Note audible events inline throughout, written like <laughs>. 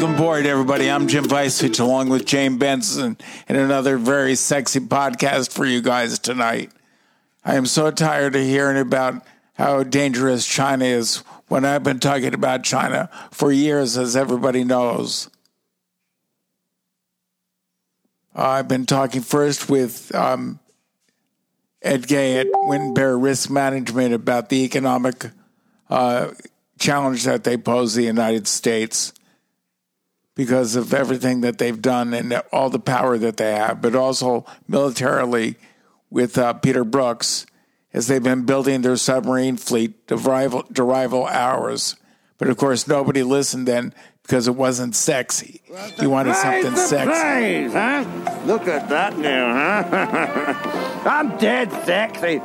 Welcome aboard, everybody. I'm Jim Vicevich, along with Jane Benson, and another very sexy podcast for you guys tonight. I am so tired of hearing about how dangerous China is when I've been talking about China for years, as everybody knows. I've been talking first with um, Ed Gay at Wittenberg Risk Management about the economic uh, challenge that they pose the United States because of everything that they've done and all the power that they have, but also militarily with uh, Peter Brookes as they've been building their submarine fleet to rival, to rival ours. But of course, nobody listened then because it wasn't sexy. You wanted something sexy. Praise, huh? Look at that now, huh? <laughs> I'm dead sexy.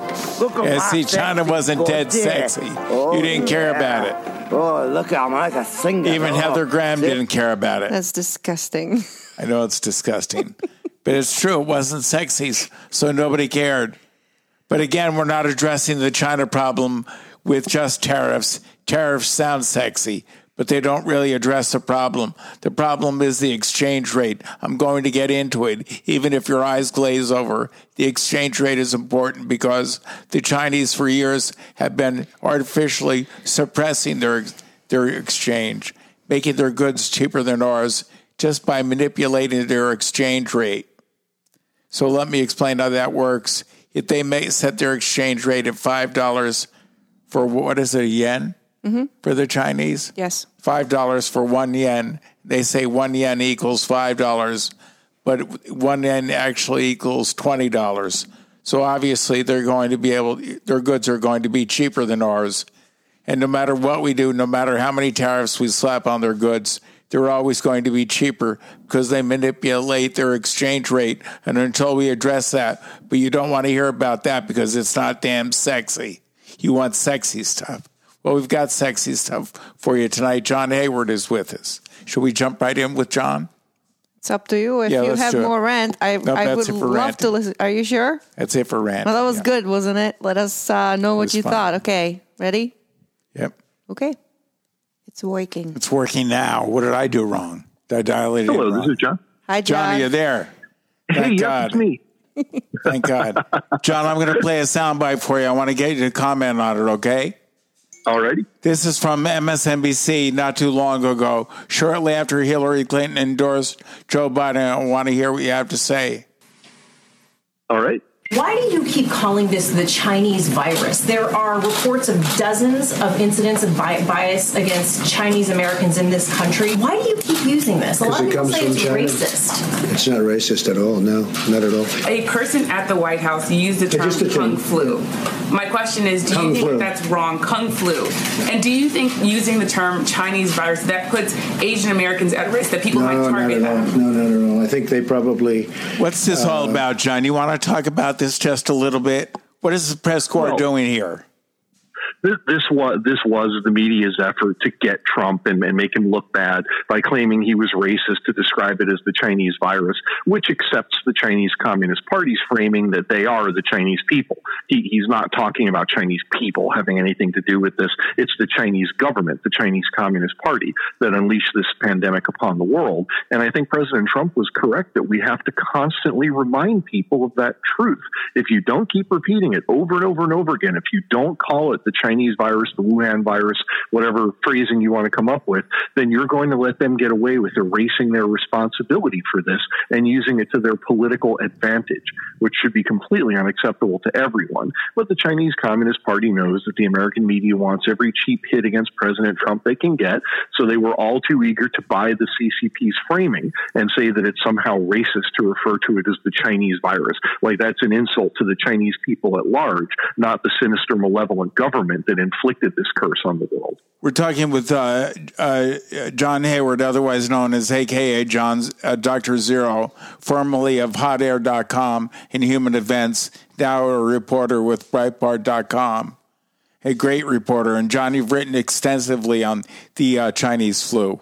Look at Yeah, my see, China sexy wasn't dead good sexy. Oh, You didn't care yeah. about it. Oh, look, I'm like a singer. Even Oh, Heather Graham see? didn't care about it. That's disgusting. I know it's disgusting, but it's true. It wasn't sexy, so nobody cared. But again, we're not addressing the China problem with just tariffs. Tariffs sound sexy, but they don't really address the problem. The problem is the exchange rate. I'm going to get into it. Even if your eyes glaze over, the exchange rate is important because the Chinese for years have been artificially suppressing their their exchange, making their goods cheaper than ours just by manipulating their exchange rate. So let me explain how that works. If they may set their exchange rate at five dollars for what is it, a yen Mm-hmm. for the Chinese? yes. Five dollars for one yen. They say one yen equals five dollars, but one yen actually equals twenty dollars. So obviously they're going to be able their goods are going to be cheaper than ours. And no matter what we do, no matter how many tariffs we slap on their goods, they're always going to be cheaper because they manipulate their exchange rate. And until we address that, but you don't want to hear about that because it's not damn sexy. You want sexy stuff. Well, we've got sexy stuff for you tonight. John Hayward is with us. Should we jump right in with John? It's up to you. If Yeah, you have more rant, I, No, I would love ranting. to listen. Are you sure? That's it for rant. Well, that was Yeah. good, wasn't it? Let us uh, know what you fun. thought. Okay, ready? Yep. Okay. It's working. It's working now. What did I do wrong? Did I dilate it Hello, wrong? this is John. Hi, John, John. are you there? Hey, Thank yes, God. it's me. Thank God. <laughs> John, I'm going to play a soundbite for you. I want to get you to comment on it, okay? Alrighty. This is from MSNBC not too long ago, shortly after Hillary Clinton endorsed Joe Biden. I want to hear what you have to say. All right. Why do you keep calling this the Chinese virus? There are reports of dozens of incidents of bi- bias against Chinese Americans in this country. Why do you keep using this? A lot of it people comes say from it's China. racist. It's not racist at all. No, not at all. a person at the White House used the term just a kung flu. My question is, do Kung you think flu. that's wrong, kung flu? And do you think using the term Chinese virus that puts Asian Americans at risk, that people No, might not target at all. them? No, not at all. I think they probably. What's this all uh, about, John? You want to talk about this just a little bit? What is the press corps doing here? This, was this was the media's effort to get Trump and, and make him look bad by claiming he was racist to describe it as the Chinese virus, which accepts the Chinese Communist Party's framing that they are the Chinese people. He, he's not talking about Chinese people having anything to do with this. It's the Chinese government, the Chinese Communist Party, that unleashed this pandemic upon the world. And I think President Trump was correct that we have to constantly remind people of that truth. If you don't keep repeating it over and over and over again, if you don't call it the Chinese virus, the Wuhan virus, whatever phrasing you want to come up with, then you're going to let them get away with erasing their responsibility for this and using it to their political advantage, which should be completely unacceptable to everyone. But the Chinese Communist Party knows that the American media wants every cheap hit against President Trump they can get, so they were all too eager to buy the CCP's framing and say that it's somehow racist to refer to it as the Chinese virus. Like that's an insult to the Chinese people at large, not the sinister, malevolent government that inflicted this curse on the world. We're talking with uh, uh, John Hayward, otherwise known as AKA John's uh, Dr. Zero, formerly of HotAir.com and Human Events, now a reporter with Breitbart.com. A great reporter. And John, you've written extensively on the uh, Chinese flu.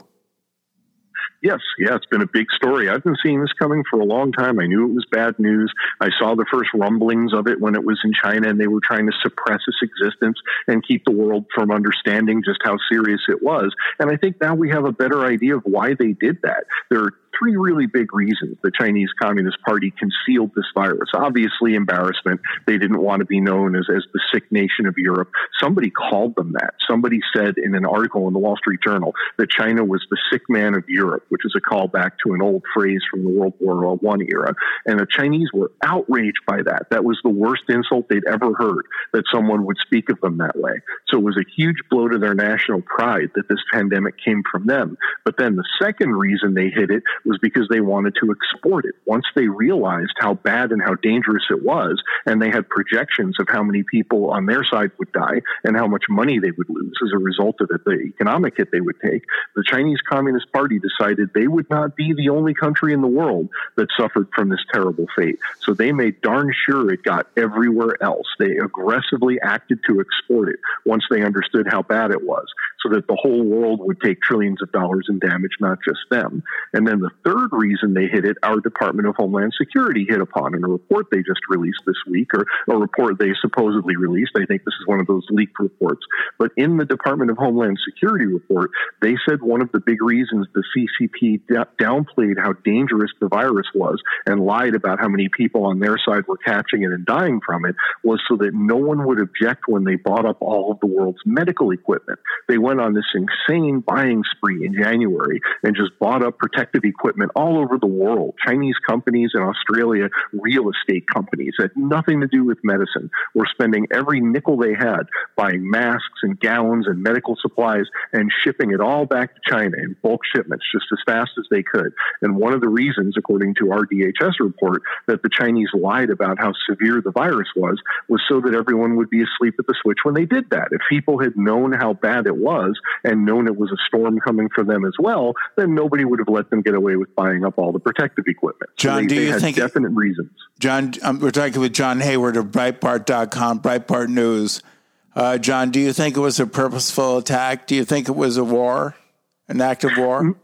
Yes, yeah, it's been a big story. I've been seeing this coming for a long time. I knew it was bad news. I saw the first rumblings of it when it was in China and they were trying to suppress its existence and keep the world from understanding just how serious it was. And I think now we have a better idea of why they did that. There are three really big reasons the Chinese Communist Party concealed this virus. Obviously, embarrassment. They didn't want to be known as, as the sick nation of Europe. Somebody called them that. Somebody said in an article in the Wall Street Journal that China was the sick man of Europe, which is a callback to an old phrase from the World War I era. And the Chinese were outraged by that. That was the worst insult they'd ever heard that someone would speak of them that way. So it was a huge blow to their national pride that this pandemic came from them. But then the second reason they hid it was because they wanted to export it. Once they realized how bad and how dangerous it was, and they had projections of how many people on their side would die and how much money they would lose as a result of it, the economic hit they would take, the Chinese Communist Party decided they would not be the only country in the world that suffered from this terrible fate. So they made darn sure it got everywhere else. They aggressively acted to export it once they understood how bad it was, so that the whole world would take trillions of dollars in damage, not just them. And then the third reason they hit it, our Department of Homeland Security hit upon in a report they just released this week, or a report they supposedly released. I think this is one of those leaked reports. But in the Department of Homeland Security report, they said one of the big reasons the CCP downplayed how dangerous the virus was and lied about how many people on their side were catching it and dying from it was so that no one would object when they bought up all of the world's medical equipment. They went on this insane buying spree in January and just bought up protective equipment all over the world. Chinese companies in Australia, real estate companies that had nothing to do with medicine were spending every nickel they had buying masks and gowns and medical supplies and shipping it all back to China in bulk shipments just as fast as they could. And one of the reasons, according to our DHS report, that the Chinese lied about how severe the virus was was so that everyone would be asleep at the switch when they did that. If people had known how bad it was and known it was a storm coming for them as well, then nobody would have let them get away with buying up all the protective equipment. John, so they, do you think definite reasons? John, um, we're talking with John Hayward of Breitbart.com, Breitbart News. Uh, John, do you think it was a purposeful attack? Do you think it was a war, an act of war?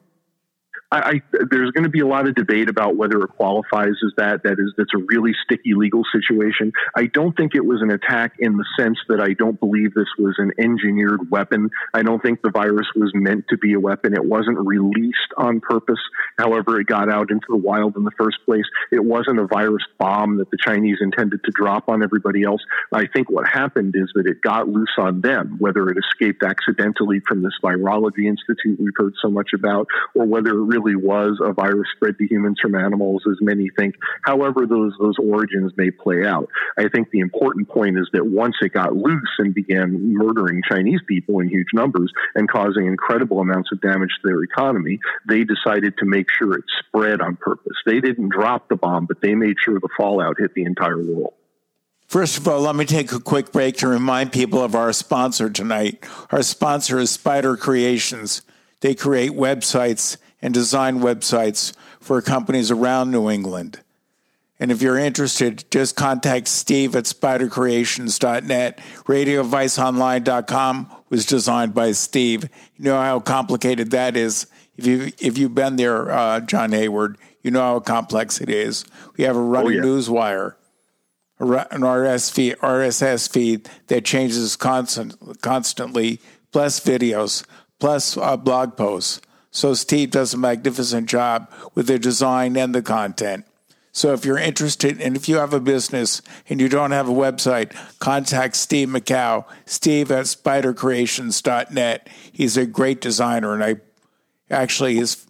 I, I, there's going to be a lot of debate about whether it qualifies as that. That is, that's a really sticky legal situation. I don't think it was an attack in the sense that I don't believe this was an engineered weapon. I don't think the virus was meant to be a weapon. It wasn't released on purpose. However, it got out into the wild in the first place. It wasn't a virus bomb that the Chinese intended to drop on everybody else. I think what happened is that it got loose on them, whether it escaped accidentally from this virology institute we've heard so much about, or whether it really really was a virus spread to humans from animals, as many think. However, those those origins may play out. I think the important point is that once it got loose and began murdering Chinese people in huge numbers and causing incredible amounts of damage to their economy, they decided to make sure it spread on purpose. They didn't drop the bomb, but they made sure the fallout hit the entire world. First of all, let me take a quick break to remind people of our sponsor tonight. Our sponsor is Spider Creations. They create websites and design websites for companies around New England. And if you're interested, just contact Steve at spidercreations.net. RadioViceOnline.com was designed by Steve. You know how complicated that is. If you if you've been there, uh, John Hayward, you know how complex it is. We have a running oh, yeah. news wire, an RSS feed, RSS feed that changes constant, constantly, plus videos, plus uh, blog posts. So Steve does a magnificent job with the design and the content. So if you're interested and if you have a business and you don't have a website, contact Steve Mackow, steve at spidercreations.net. He's a great designer and I actually his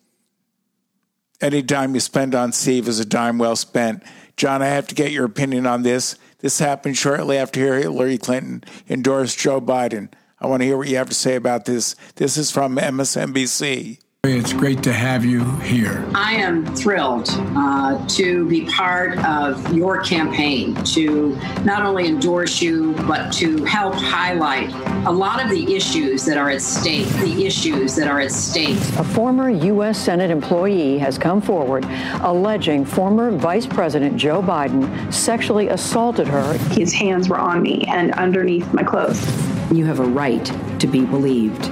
any time you spend on Steve is a dime well spent. John, I have to get your opinion on this. This happened shortly after Hillary Clinton endorsed Joe Biden. I want to hear what you have to say about this. This is from MSNBC. It's great to have you here. I am thrilled uh, to be part of your campaign to not only endorse you, but to help highlight a lot of the issues that are at stake, the issues that are at stake. A former U.S. Senate employee has come forward alleging former Vice President Joe Biden sexually assaulted her. His hands were on me and underneath my clothes. You have a right to be believed.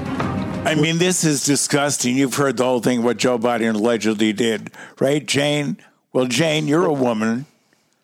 I mean, this is disgusting. You've heard the whole thing what Joe Biden allegedly did, right, Jane? Well, Jane, you're a woman.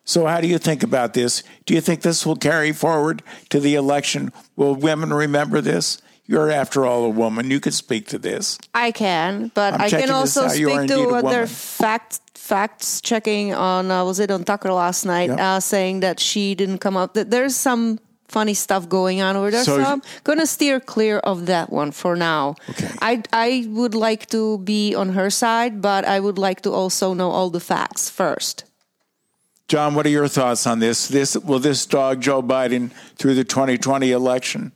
So, how do you think about this? Do you think this will carry forward to the election? Will women remember this? You're, after all, a woman. You could speak to this. I can, but I'm I can also out. You are speak to other woman. fact facts checking on uh, was it on Tucker last night, Yep. uh, saying that she didn't come up. That there's some funny stuff going on over there, So so, I'm gonna steer clear of that one for now. Okay. I I would like to be on her side, but I would like to also know all the facts first. John, what are your thoughts on this? This will this dog Joe Biden through the 2020 election?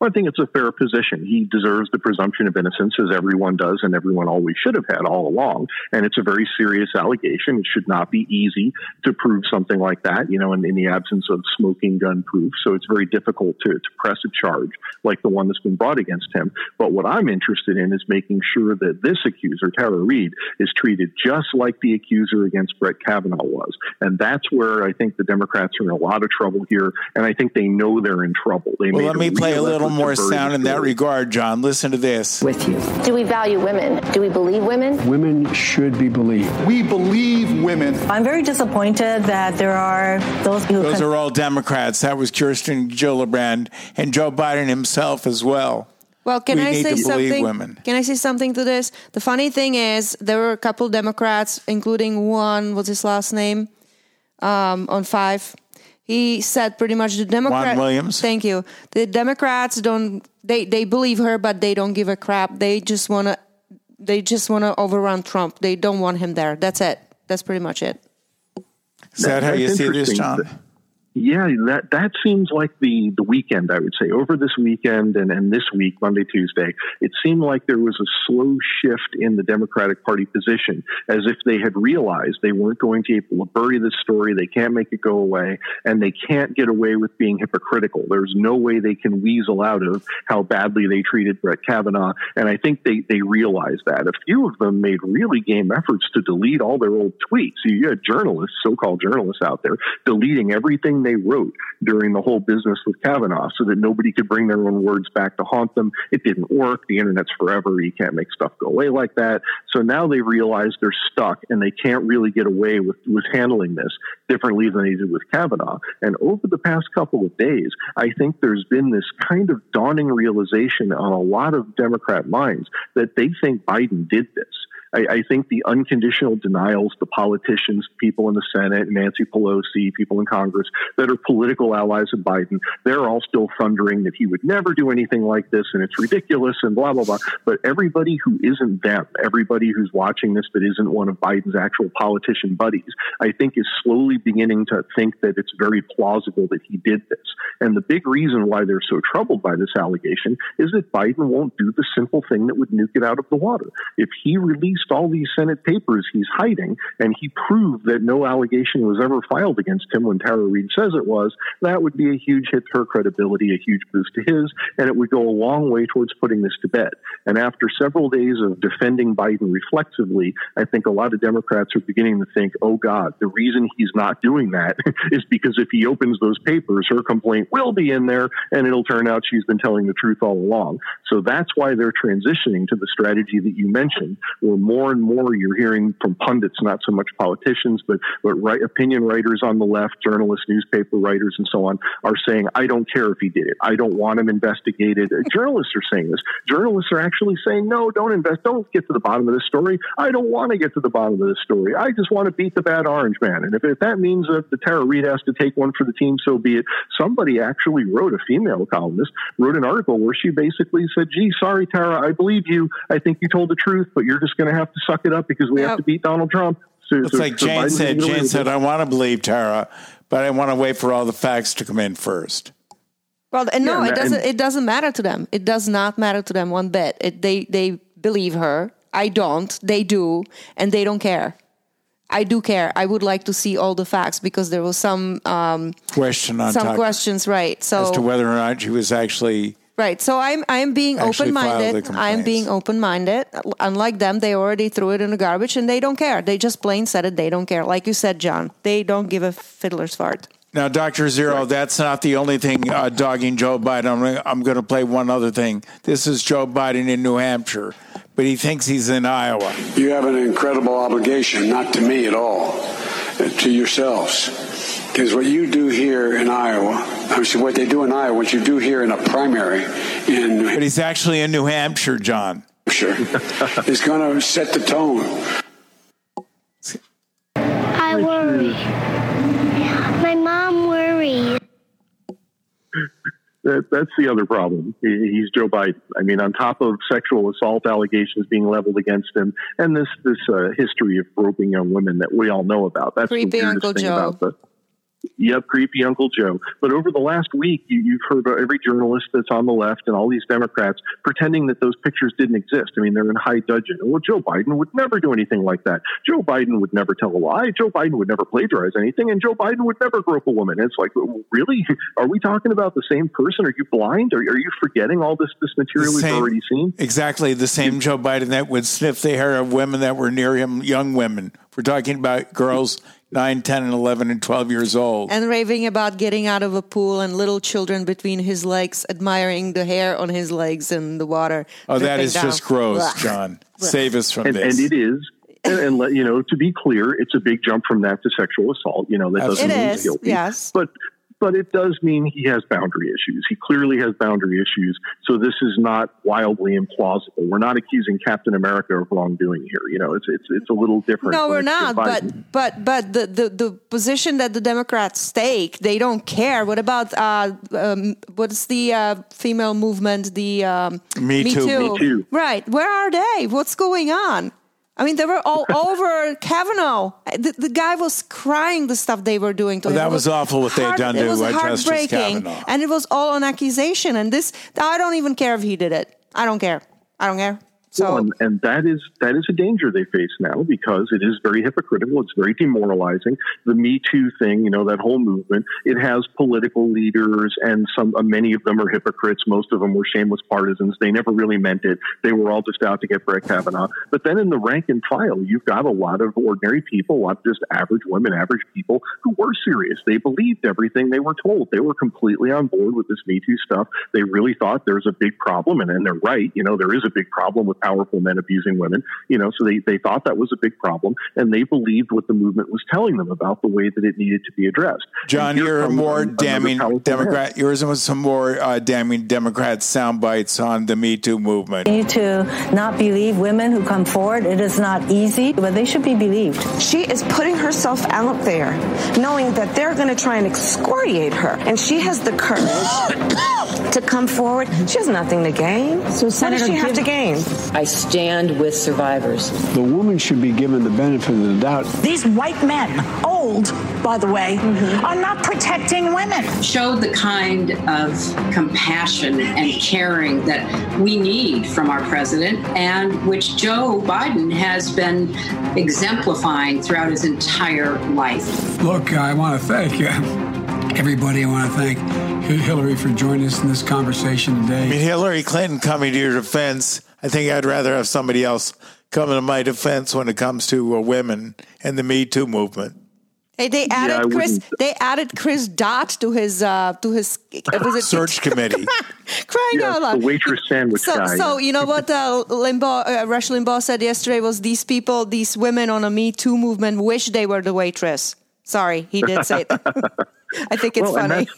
Well, I think it's a fair position. He deserves the presumption of innocence, as everyone does, and everyone always should have had all along. And it's a very serious allegation. It should not be easy to prove something like that, you know, in, in the absence of smoking gun proof. So it's very difficult to, to press a charge like the one that's been brought against him. But what I'm interested in is making sure that this accuser, Tara Reade, is treated just like the accuser against Brett Kavanaugh was. And that's where I think the Democrats are in a lot of trouble here. And I think they know they're in trouble. They Well, let me play a real little more sound in that regard, John. Listen to this. With you. Do we value women? Do we believe women? Women should be believed. We believe women. I'm very disappointed that there are those who. Those con- are all Democrats. That was Kirsten Gillibrand and Joe Biden himself as well. Well, can We I need say to something? women. Can I say something to this? The funny thing is, there were a couple Democrats, including one. What's his last name? Um, on five, he said pretty much the Democrats. Williams? Thank you. The Democrats don't. They they believe her, but they don't give a crap. They just wanna. They just wanna overrun Trump. They don't want him there. That's it. That's pretty much it. Is that how you see this, interesting. John? Yeah, that that seems like the the weekend. I would say over this weekend and, and this week, Monday, Tuesday, it seemed like there was a slow shift in the Democratic Party position, as if they had realized they weren't going to be able to bury this story. They can't make it go away, and they can't get away with being hypocritical. There's no way they can weasel out of how badly they treated Brett Kavanaugh, and I think they they realized that. A few of them made really game efforts to delete all their old tweets. You had journalists, so-called journalists out there, deleting everything they wrote during the whole business with Kavanaugh so that nobody could bring their own words back to haunt them. It didn't work. The internet's forever. You can't make stuff go away like that. So now they realize they're stuck and they can't really get away with, with handling this differently than they did with Kavanaugh. And over the past couple of days, I think there's been this kind of dawning realization on a lot of Democrat minds that they think Biden did this. I, I think the unconditional denials, the politicians, people in the Senate, Nancy Pelosi, people in Congress that are political allies of Biden, they're all still thundering that he would never do anything like this and it's ridiculous and blah, blah, blah. But everybody who isn't them, everybody who's watching this that isn't one of Biden's actual politician buddies, I think is slowly beginning to think that it's very plausible that he did this. And the big reason why they're so troubled by this allegation is that Biden won't do the simple thing that would nuke it out of the water. If he released all these Senate papers he's hiding and he proved that no allegation was ever filed against him when Tara Reade says it was, that would be a huge hit to her credibility, a huge boost to his, and it would go a long way towards putting this to bed. And after several days of defending Biden reflexively, I think a lot of Democrats are beginning to think, oh God, the reason he's not doing that <laughs> is because if he opens those papers, her complaint will be in there and it'll turn out she's been telling the truth all along. So that's why they're transitioning to the strategy that you mentioned, where more and more you're hearing from pundits, not so much politicians, but, but right, opinion writers on the left, journalists, newspaper writers, and so on, are saying, I don't care if he did it. I don't want him investigated. Uh, journalists are saying this. Journalists are actually saying, no, don't invest. Don't get to the bottom of this story. I don't want to get to the bottom of this story. I just want to beat the bad orange man. And if, if that means that the Tara Reade has to take one for the team, so be it. Somebody actually wrote, a female columnist, wrote an article where she basically said, gee, sorry, Tara, I believe you. I think you told the truth, but you're just going to have to suck it up because we have to beat Donald Trump. So, It's so- like so Jane Biden's said. Jane lose. said, I want to believe Tara, but I want to wait for all the facts to come in first. Well, and no, Yeah, it doesn't. It doesn't matter to them. It does not matter to them one bit. It, they they believe her. I don't. They do, and they don't care. I do care. I would like to see all the facts because there was some um, Question on some Tucker questions, right? So as to whether or not she was actually Right. So I'm I'm being open minded. I'm being open minded. Unlike them, they already threw it in the garbage and they don't care. They just plain said it. They don't care. Like you said, John, they don't give a fiddler's fart. Now, Dr. Zero, that's not the only thing uh, dogging Joe Biden. I'm, I'm going to play one other thing. This is Joe Biden in New Hampshire, but he thinks he's in Iowa. You have an incredible obligation, not to me at all, to yourselves. Because what you do here in Iowa, I mean, what they do in Iowa, what you do here in a primary in But he's actually in New Hampshire, John. Hampshire, is going to set the tone. I worry. My mom worries. That, that's the other problem. He- He's Joe Biden. I mean, on top of sexual assault allegations being leveled against him, and this this uh, history of groping young women that we all know about. That's the Creepy weirdest Uncle thing Joe. About the, Yep, creepy Uncle Joe. But over the last week, you, you've heard about every journalist that's on the left and all these Democrats pretending that those pictures didn't exist. I mean, they're in high dudgeon. Well, Joe Biden would never do anything like that. Joe Biden would never tell a lie. Joe Biden would never plagiarize anything, and Joe Biden would never grope a woman. It's like, really? <laughs> Are we talking about the same person? Are you blind? Are, are you forgetting all this this material we've already seen? Exactly the same Joe Biden that would sniff the hair of women that were near him, young women. We're talking about girls 9, 10, and 11 and 12 years old. And raving about getting out of a pool and little children between his legs, admiring the hair on his legs in the water. Oh, that is down. just gross, Blah. John. <laughs> Blah. Save us from and, this. and it is. And, and let you know, to be clear, it's a big jump from that to sexual assault. You know, that doesn't It mean is, he's guilty. yes. But but it does mean he has boundary issues. He clearly has boundary issues. So this is not wildly implausible. We're not accusing Captain America of wrongdoing here. You know, it's it's it's a little different. No, we're not. But but but the, the, the position that the Democrats take, they don't care. What about uh, um, what's the uh, female movement? The um, Me Too. Me Too. Right. Where are they? What's going on? I mean, they were all <laughs> over Kavanaugh. The, the guy was crying the stuff they were doing to him. that It was awful what they had done to, was uh, Justice heartbreaking, Kavanaugh. and it was all on accusation. And this, I don't even care if he did it. I don't care. I don't care. So Well, and, and that is that is a danger they face now because it is very hypocritical. It's very demoralizing. The Me Too thing, you know, that whole movement, it has political leaders, and some uh, many of them are hypocrites. Most of them were shameless partisans. They never really meant it. They were all just out to get Brett Kavanaugh. But then in the rank and file, you've got a lot of ordinary people, a lot of just average women, average people who were serious. They believed everything they were told. They were completely on board with this Me Too stuff. They really thought there's a big problem, and, and they're right. You know, there is a big problem with powerful men abusing women. You know, so they, they thought that was a big problem, and they believed what the movement was telling them about the way that it needed to be addressed. John, you're comes more another damning powerful man. Democrat. Yours was some more uh, damning Democrat sound bites on the Me Too movement. We need to not believe women who come forward. It is not easy, but they should be believed. She is putting herself out there, knowing that they're going to try and excoriate her, and she has the courage <coughs> to come forward. She has nothing to gain. So, what does she have to gain? I stand with survivors. The woman should be given the benefit of the doubt. These white men, old, by the way, are not protecting women. showed the kind of compassion and caring that we need from our president and which Joe Biden has been exemplifying throughout his entire life. Look, I want to thank uh, everybody. I want to thank Hillary for joining us in this conversation today. I mean. Hillary Clinton coming to your defense. I think I'd rather have somebody else come to my defense when it comes to uh, women and the Me Too movement. Hey, they I added Chris. wouldn't- They added Chris Dodd to his uh, to his uh, was it Search committee. <laughs> crying Yeah, out loud. the waitress sandwich So, guy. so you know what uh, Limbaugh, uh, Rush Limbaugh said yesterday was these people, these women on a Me Too movement, wish they were the waitress. Sorry, he did say that. <laughs> I think it's Well, funny.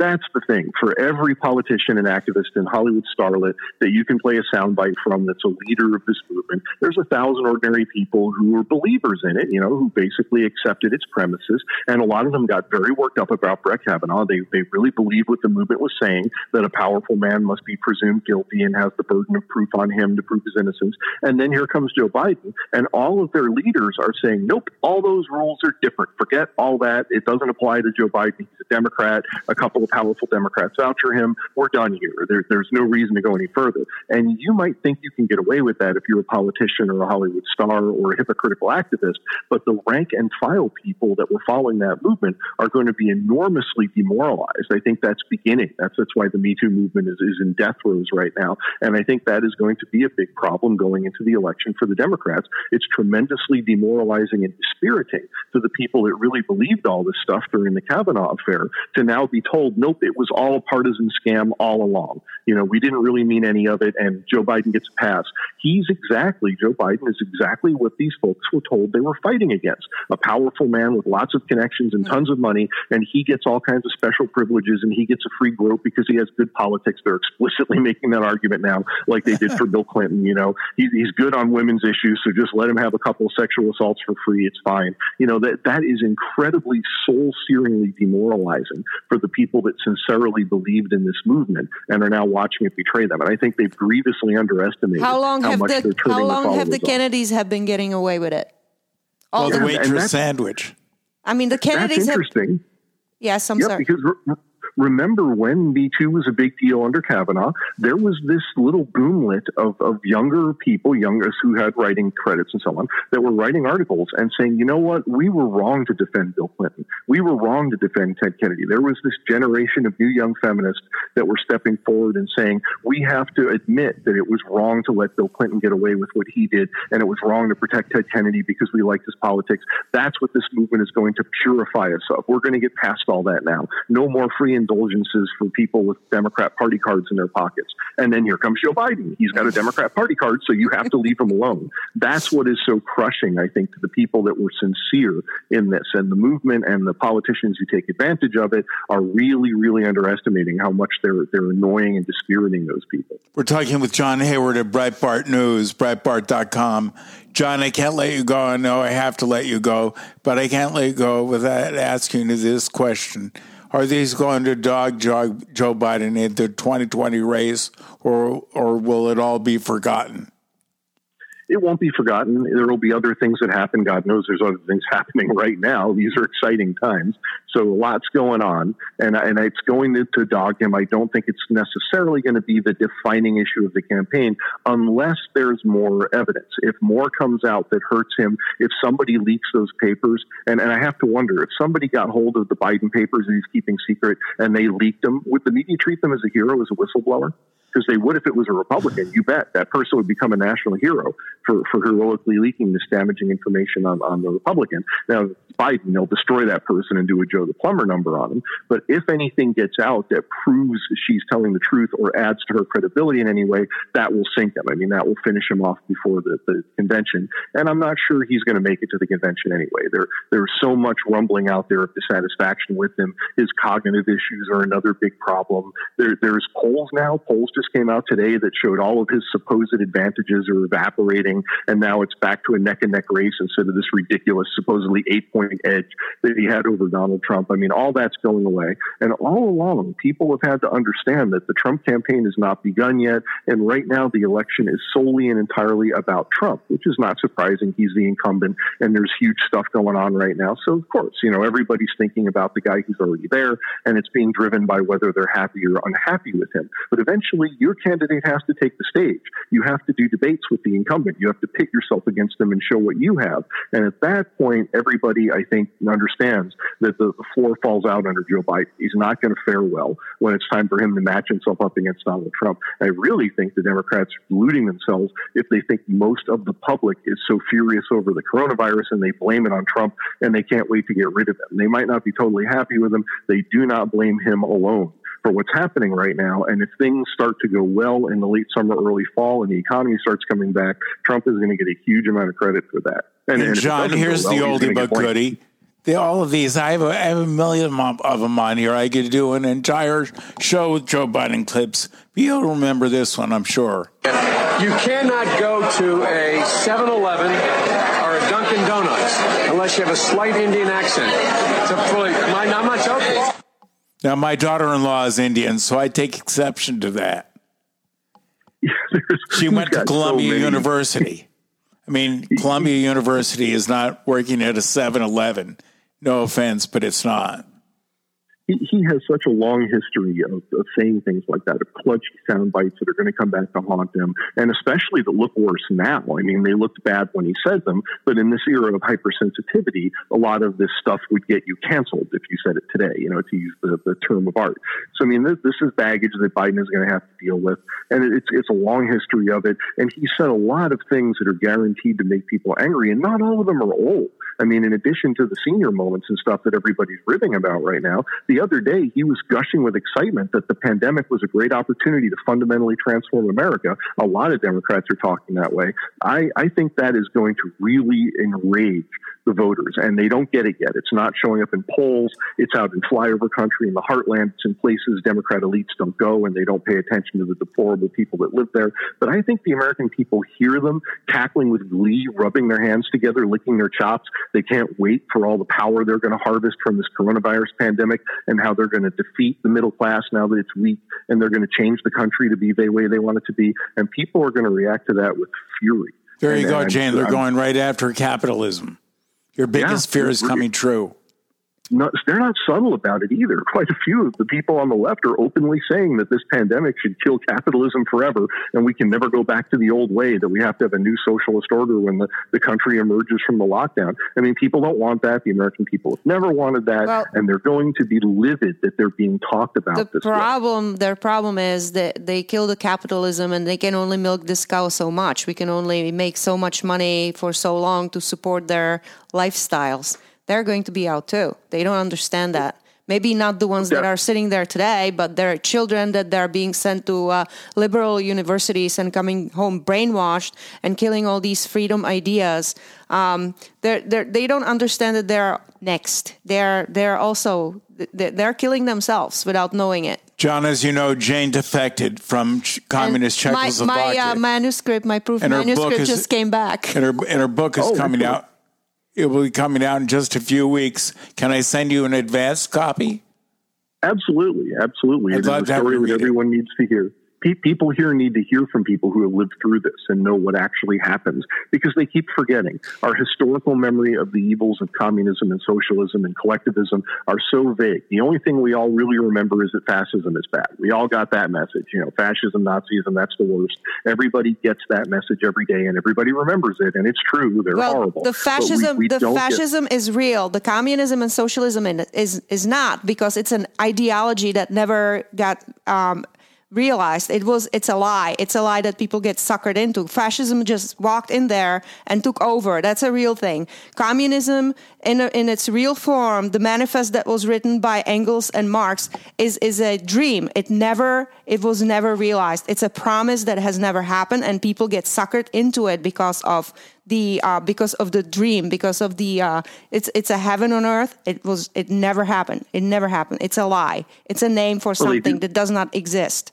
That's- the thing for every politician and activist and Hollywood starlet that you can play a soundbite from that's a leader of this movement. There's a thousand ordinary people who are believers in it, you know, who basically accepted its premises. And a lot of them got very worked up about Brett Kavanaugh. They, they really believed what the movement was saying that a powerful man must be presumed guilty and has the burden of proof on him to prove his innocence. And then here comes Joe Biden, and all of their leaders are saying, nope, all those rules are different. Forget all that. It doesn't apply to Joe Biden. He's a Democrat. A couple of powerful Democrats voucher him. We're done here. There, there's no reason to go any further. And you might think you can get away with that if you're a politician or a Hollywood star or a hypocritical activist. But the rank and file people that were following that movement are going to be enormously demoralized. I think that's beginning. That's that's why the Me Too movement is, is in death throes right now. And I think that is going to be a big problem going into the election for the Democrats. It's tremendously demoralizing and dispiriting to the people that really believed all this stuff during the Kavanaugh affair to now be told, nope, it was all a partisan scam all along. You know, we didn't really mean any of it, and Joe Biden gets a pass. He's exactly, Joe Biden is exactly what these folks were told they were fighting against a powerful man with lots of connections and tons of money, and he gets all kinds of special privileges and he gets a free grope because he has good politics. They're explicitly <laughs> making that argument now, like they did for Bill Clinton. You know, he, he's good on women's issues, so just let him have a couple of sexual assaults for free. It's fine. You know, that, that is incredibly soul searingly demoralizing for the people that sincerely believed in this movement and are now watching it betray them. And I think they've grievously underestimated how long how have much the they're turning how long the have the followers on. Kennedys have been getting away with it? All Well, the the- waitress sandwich. I mean, the That's Kennedys have. interesting. Yes, I'm yep, sorry. because re- remember when Me Too was a big deal under Kavanaugh, there was this little boomlet of, of younger people, youngers who had writing credits and so on, that were writing articles and saying, you know what, we were wrong to defend Bill Clinton. We were wrong to defend Ted Kennedy. There was this generation of new young feminists that were stepping forward and saying, we have to admit that it was wrong to let Bill Clinton get away with what he did, and it was wrong to protect Ted Kennedy because we liked his politics. That's what this movement is going to purify us of. We're going to get past all that now. No more free indulgences for people with Democrat Party cards in their pockets. And then here comes Joe Biden. He's got a Democrat Party card, so you have to leave him alone. That's what is so crushing, I think, to the people that were sincere in this. And the movement and the politicians who take advantage of it are really, really underestimating how much they're they're annoying and dispiriting those people. We're talking with John Hayward at Breitbart News, Breitbart.com. John, I can't let you go. I know I have to let you go, but I can't let you go without asking you this question. Are these going to dog Joe Biden in the 2020 race, or, or will it all be forgotten? It won't be forgotten. There will be other things that happen. God knows there's other things <laughs> happening right now. These are exciting times. So lot's going on, and and it's going to, to dog him. I don't think it's necessarily going to be the defining issue of the campaign, unless there's more evidence. If more comes out that hurts him, if somebody leaks those papers, and and I have to wonder if somebody got hold of the Biden papers that he's keeping secret and they leaked them, would the media treat them as a hero, as a whistleblower? Because they would if it was a Republican. You bet that person would become a national hero for, for heroically leaking this damaging information on, on the Republican. Now, Biden, they'll destroy that person and do a Joe the Plumber number on him. But if anything gets out that proves she's telling the truth or adds to her credibility in any way, that will sink him. I mean, that will finish him off before the, the convention. And I'm not sure he's going to make it to the convention anyway. There, there's so much rumbling out there of dissatisfaction with him. His cognitive issues are another big problem. There, there's polls now. Polls just came out today that showed all of his supposed advantages are evaporating, and now it's back to a neck and neck race instead of this ridiculous, supposedly eight point edge that he had over Donald Trump. I mean, all that's going away. And all along, people have had to understand that the Trump campaign has not begun yet. And right now, the election is solely and entirely about Trump, which is not surprising. He's the incumbent, and there's huge stuff going on right now. So, of course, you know, everybody's thinking about the guy who's already there, and it's being driven by whether they're happy or unhappy with him. But eventually, your candidate has to take the stage. You have to do debates with the incumbent. You have to pit yourself against them and show what you have. And at that point, everybody, I think, understands that the, the floor falls out under Joe Biden. He's not going to fare well when it's time for him to match himself up against Donald Trump. I really think the Democrats are deluding themselves if they think most of the public is so furious over the coronavirus and they blame it on Trump and they can't wait to get rid of him. They might not be totally happy with him. They do not blame him alone for what's happening right now. And if things start to go well in the late summer, early fall, and the economy starts coming back, Trump is going to get a huge amount of credit for that. And, if it John, here's well, the oldie but goodie. The, all of these, I have, a, I have a million of of them on here. I could do an entire show with Joe Biden clips. But you'll remember this one, I'm sure. You cannot go to a 7 Eleven or a Dunkin' Donuts unless you have a slight Indian accent. It's a fully, I'm not joking. Now, my daughter-in-law is Indian, so I take exception to that. <laughs> she went to got so Columbia. University. I mean, Columbia University is not working at a 7-Eleven. No offense, but it's not. He, he has such a long history of, of saying things like that, of clutchy sound bites that are going to come back to haunt him, and especially that look worse now. I mean, they looked bad when he said them, but in this era of hypersensitivity, a lot of this stuff would get you canceled if you said it today, you know, to use the, the term of art. So, I mean, this, this is baggage that Biden is going to have to deal with, and it's, it's a long history of it. And he said a lot of things that are guaranteed to make people angry, and not all of them are old. I mean, in addition to the senior moments and stuff that everybody's ribbing about right now, the other day he was gushing with excitement that the pandemic was a great opportunity to fundamentally transform America. A lot of Democrats are talking that way. I, I think that is going to really enrage the voters, and they don't get it yet. It's not showing up in polls. It's out in flyover country in the heartland. It's in places Democrat elites don't go, and they don't pay attention to the deplorable people that live there. But I think the American people hear them cackling with glee, rubbing their hands together, licking their chops. They can't wait for all the power they're going to harvest from this coronavirus pandemic and how they're going to defeat the middle class now that it's weak, and they're going to change the country to be the way they want it to be. And people are going to react to that with fury. There you And, go, Jane. They're I'm- going right after capitalism. Your biggest Yeah, fear is coming true. Not, they're not subtle about it either. <laughs> Quite a few of the people on the left are openly saying that this pandemic should kill capitalism forever and we can never go back to the old way, that we have to have a new socialist order when the, the country emerges from the lockdown. I mean, people don't want that. The American people have never wanted that. Well- and they're going to be livid that they're being talked about the this way. problem their problem is that they kill the capitalism and they can only milk this cow so much we can only make so much money for so long to support their lifestyles they're going to be out too they don't understand that maybe not the ones that are sitting there today but their children that they're being sent to uh, liberal universities and coming home brainwashed and killing all these freedom ideas um, they're, they're, they don't understand that they're next they're, they're also they're they're killing themselves without knowing it John, as you know, Jane defected from communist And my, Czechoslovakia. my uh, manuscript, my proof And manuscript is- just came back. and her and her book is Oh, coming out. It will be coming out in just a few weeks. Can I send you an advanced copy? Absolutely, absolutely. I'd It love a to have story that read it. everyone needs to hear. Pe- People here need to hear from people who have lived through this and know what actually happens because they keep forgetting. Our historical memory of the evils of communism and socialism and collectivism are so vague. The only thing we all really remember is that fascism is bad. We all got that message. You know, fascism, Nazism, that's the worst. Everybody gets that message every day and everybody remembers it. And it's true. They're well, horrible. the But we- fascism, we the don't get- fascism is real. The communism and socialism is is not because it's an ideology that never got um, realized. It was it's a lie. It's a lie that people get suckered into. Fascism just walked in there and took over. That's a real thing. Communism in a, in its real form, the manifest that was written by Engels and Marx is is a dream. It never it was never realized. It's a promise that has never happened, and people get suckered into it because of the uh, because of the dream, because of the uh, it's it's a heaven on earth. It was it never happened. It never happened. It's a lie. It's a name for something that does not exist.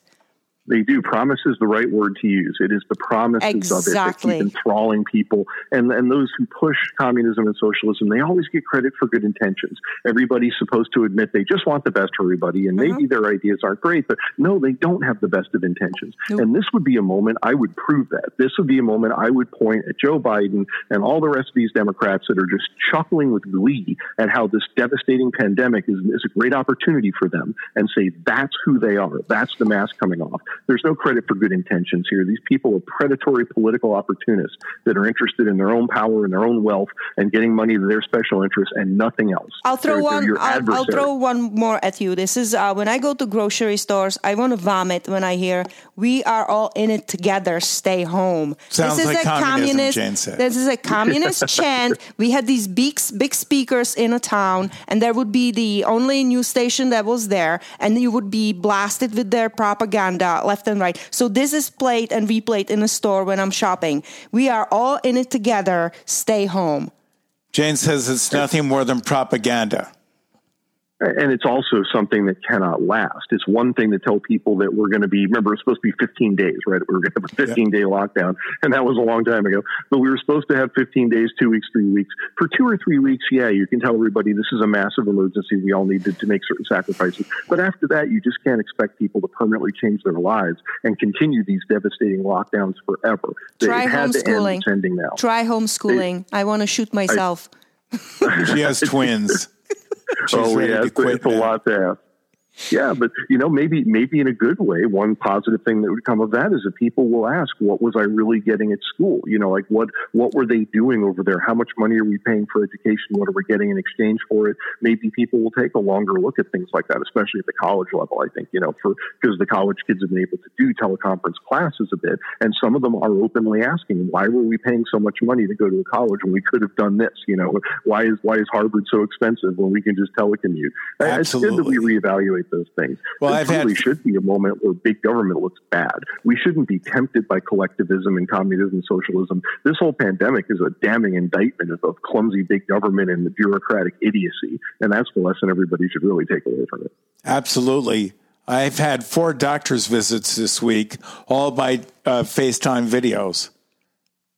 They do. Promise is the right word to use. It is the promises Exactly. of it that keep enthralling people. And and those who push communism and socialism, they always get credit for good intentions. Everybody's supposed to admit they just want the best for everybody, and maybe mm-hmm. their ideas aren't great, but no, they don't have the best of intentions. And this would be a moment I would prove that. This would be a moment I would point at Joe Biden and all the rest of these Democrats that are just chuckling with glee at how this devastating pandemic is, is a great opportunity for them and say that's who they are. That's the mask coming off. There's no credit for good intentions here. These people are predatory political opportunists that are interested in their own power and their own wealth and getting money to their special interests and nothing else. I'll throw They're- they're one. I'll, I'll throw one more at you. This is uh, when I go to grocery stores. I want to vomit when I hear "We are all in it together. Stay home." Sounds this is like a communist. Jane. This is a communist <laughs> chant. We had these big, big speakers in a town, and there would be the only news station that was there, and you would be blasted with their propaganda left and right. So this is played and replayed in a store when I'm shopping. We are all in it together. Stay home. Jane says it's nothing more than propaganda. And it's also something that cannot last. It's one thing to tell people that we're going to be, remember, it's supposed to be 15 days, right? We were going to have a 15 day lockdown, and that was a long time ago. But we were supposed to have 15 days, two weeks, three weeks. For two or three weeks, yeah, you can tell everybody this is a massive emergency. We all needed to make certain sacrifices. But after that, you just can't expect people to permanently change their lives and continue these devastating lockdowns forever. They- Try it had to end. homeschooling. It's ending now. Try homeschooling. I want to shoot myself. She has <laughs> twins. She's oh, ready yeah, to quit it's a lot to ask. Yeah, but you know, maybe maybe in a good way, one positive thing that would come of that is that people will ask, "What was I really getting at school? You know, like what what were they doing over there? How much money are we paying for education? What are we getting in exchange for it?" Maybe people will take a longer look at things like that, especially at the college level. I think you know, for because the college kids have been able to do teleconference classes a bit, and some of them are openly asking, "Why were we paying so much money to go to a college when we could have done this?" You know, why is why is Harvard so expensive when we can just telecommute? Absolutely. It's good that we reevaluate those things. Well, this I've had- really should be a moment where big government looks bad. We shouldn't be tempted by collectivism and communism, socialism. This whole pandemic is a damning indictment of, of clumsy big government and the bureaucratic idiocy, and that's the lesson everybody should really take away from it. Absolutely. I've had four doctor's visits this week, all by uh, FaceTime videos.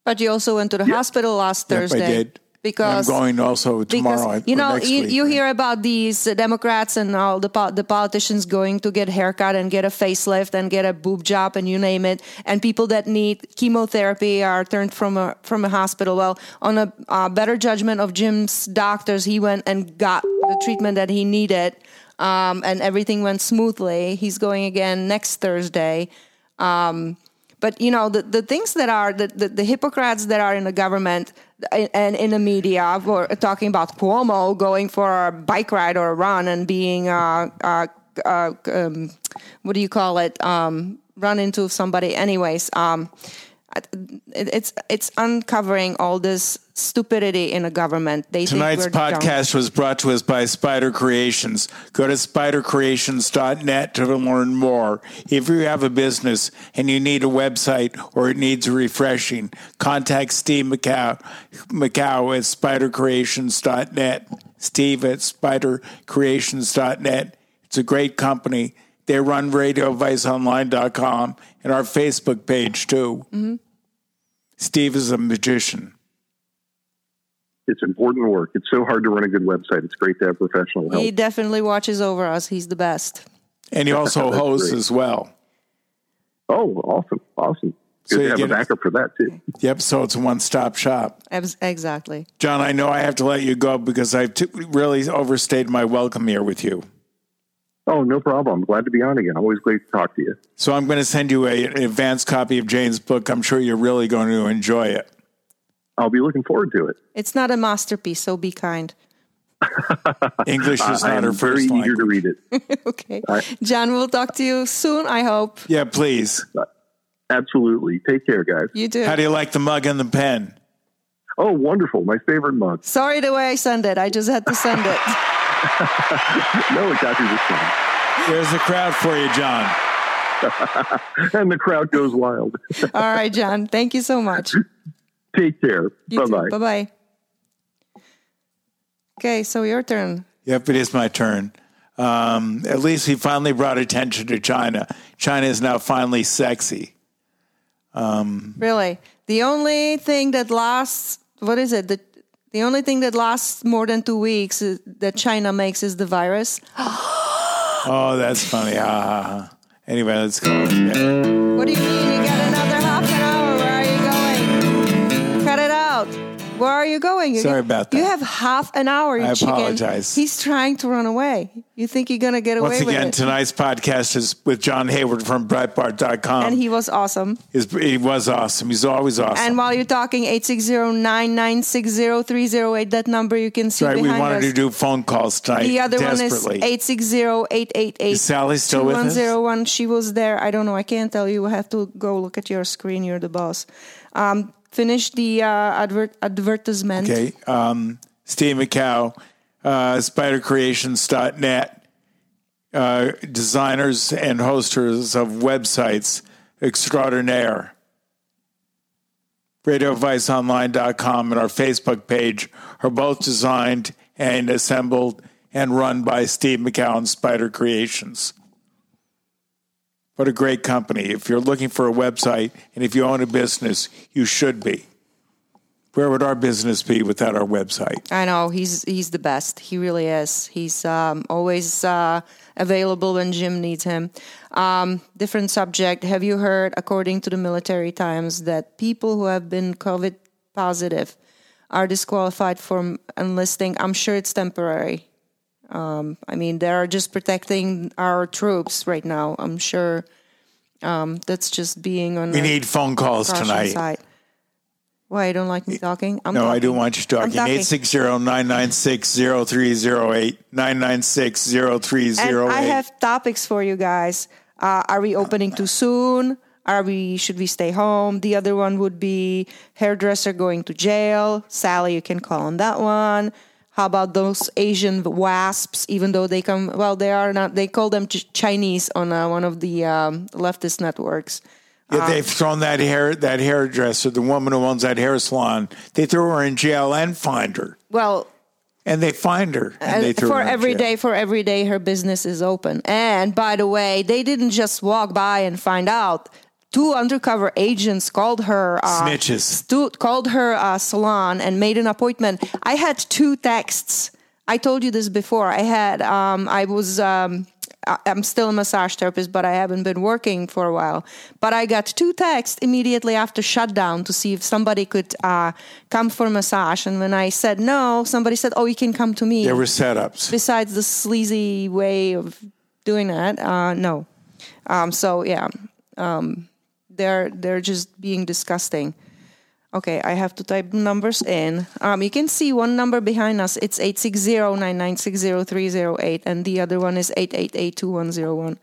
But you also went to the hospital last Yep, Thursday. I did. Because I'm going also tomorrow. because you know you, week. you hear about these Democrats and all the po- the politicians going to get haircut and get a facelift and get a boob job and you name it, and people that need chemotherapy are turned from a from a hospital. Well, on a uh, better judgment of Jim's doctors, he went and got the treatment that he needed, um, and everything went smoothly. He's going again next Thursday. Um, but you know the, the things that are the, the, the hypocrites that are in the government and in the media for talking about Cuomo going for a bike ride or a run and being uh, uh, uh, um, what do you call it? Um, run into somebody anyways. Um, it's it's uncovering all this stupidity in a government they Tonight's think we're dumb. podcast was brought to us by Spider Creations. Go to spidercreations.net to learn more. If you have a business and you need a website or it needs refreshing, contact Steve McCow, McCow at spidercreations.net. Steve at spidercreations.net. It's a great company. They run RadioViceOnline.com and our Facebook page too. Mhm. Steve is a magician. It's important work. It's so hard to run a good website. It's great to have professional help. he definitely watches over us he's the best And he <laughs> also hosts great. as well. Oh, awesome, awesome. So Good you to have get a it- backup for that too. Yep, so it's a one stop shop. Exactly John, I know I have to let you go because I've t- really overstayed my welcome here with you. Oh, no problem. I'm glad to be on again. Always great to talk to you. So I'm going to send you a, an advanced copy of Jane's book. I'm sure you're really going to enjoy it. I'll be looking forward to it. it's not a masterpiece so be kind <laughs> <laughs> English is not am her very first eager language. to read it. <laughs> okay I- john we'll talk to you soon i hope Yeah, please. Uh, absolutely. Take care, guys. you do How do you like the mug and the pen? Oh, wonderful. My favorite mug. sorry the way i send it i just had to send it <laughs> no, it got you this. There's a crowd for you, John. <laughs> and the crowd goes wild. <laughs> all right john thank you so much Take care. Bye bye. Bye bye. Okay, so your turn. Yep, it is my turn. Um, at least he finally brought attention to China. China is now finally sexy. Um, Really, the only thing that lasts, what is it? The the only thing that lasts more than two weeks is, that China makes is the virus. <gasps> oh, that's funny. Ah, ha. Anyway, let's go. Yeah. What do you mean? Where are you going? You- Sorry about that. You have half an hour. You I chicken. apologize. He's trying to run away. You think you're gonna get away Once again, with it? tonight's podcast is with John Hayward from Breitbart.com. and he was awesome. His- he was awesome. He's always awesome. And while you're talking, 860-996-0308, that number you can see right. We wanted us. to do phone calls tonight. the other one is desperately. 860-888. Is Sally still with us? 2101. She was there. I don't know. I can't tell you. I have to go look at your screen. You're the boss. Um, finish the uh, advert advertisement. Okay. Um, Steve McCow, uh, spidercreations.net, uh, designers and hosters of websites extraordinaire. RadioViceOnline.com and our Facebook page are both designed and assembled and run by Steve McCow and Spider Creations. What a great company. If you're looking for a website and if you own a business, you should be. Where would our business be without our website? I know he's he's the best. He really is. He's um, always uh, available when Jim needs him. Um, different subject. Have you heard, according to the Military Times, that people who have been COVID positive are disqualified from enlisting? I'm sure it's temporary. Um, I mean, they're just protecting our troops right now. I'm sure um, that's just being on. We need phone calls tonight. Side. Why you don't like me talking? I'm no, I talking. do want you talking. I'm talking. 860 996 0308. 996-0308. I have topics for you guys. Uh, are we opening too soon? Are we should we stay home? The other one would be hairdresser going to jail. Sally, you can call on that one. How about those Asian wasps? Even though they come, well, they are not. They call them Ch- Chinese on uh, one of the um, leftist networks. Yeah, they've thrown that hair that hairdresser, the woman who owns that hair salon, they threw her in jail and find her. Well, And they find her. And they Uh, for her every day, for every day, her business is open. And by the way, they didn't just walk by and find out. Two undercover agents called her uh, Snitches. stu- called her uh, salon and made an appointment. I had two texts. I told you this before. I had um, I was um, I'm still a massage therapist, but I haven't been working for a while. But I got two texts immediately after shutdown to see if somebody could uh, come for massage. And when I said no, somebody said, "Oh, you can come to me." There were setups. besides the sleazy way of doing that, uh, no. Um, so yeah, um, they're they're just being disgusting. Okay, I have to type numbers in. Um, you can see one number behind us. It's 860-996-0308, and the other one is 888-2101.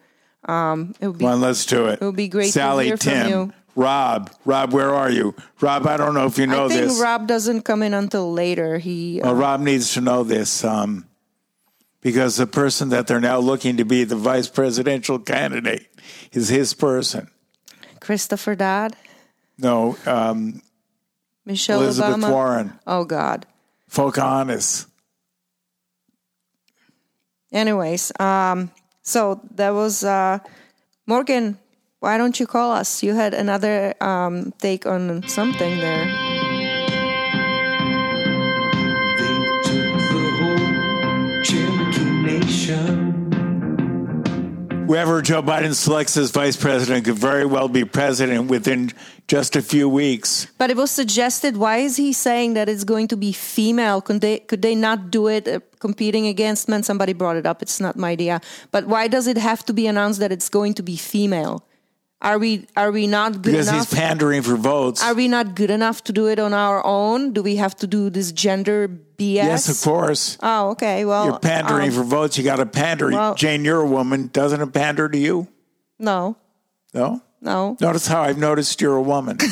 Um, it would be Come on, let's do it. It would be great to Sally, hear from Tim, you. Rob. Rob, where are you? Rob, I don't know if you know I think this. Rob doesn't come in until later. He Well, Rob needs to know this um, because the person that they're now looking to be the vice presidential candidate is his person. Christopher Dodd, No, um, Michelle Elizabeth Obama. Warren, Oh God. Pocahontas. Anyways, um, so that was uh, Morgan. Why don't you call us? You had another um, take on something there. Whoever Joe Biden selects as vice president could very well be president within just a few weeks. But it was suggested. Why is he saying that it's going to be female? Could they could they not do it uh, competing against men? Somebody brought it up. It's not my idea. But why does it have to be announced that it's going to be female? Are we are we not good Because enough? he's pandering for votes. Are we not good enough to do it on our own? Do we have to do this gender BS? yes, of course. Oh, okay. Well, You're pandering um, for votes. You got to pander. well- Jane, you're a woman. Doesn't it pander to you? no, No. no. Notice how I've noticed you're a woman. <laughs>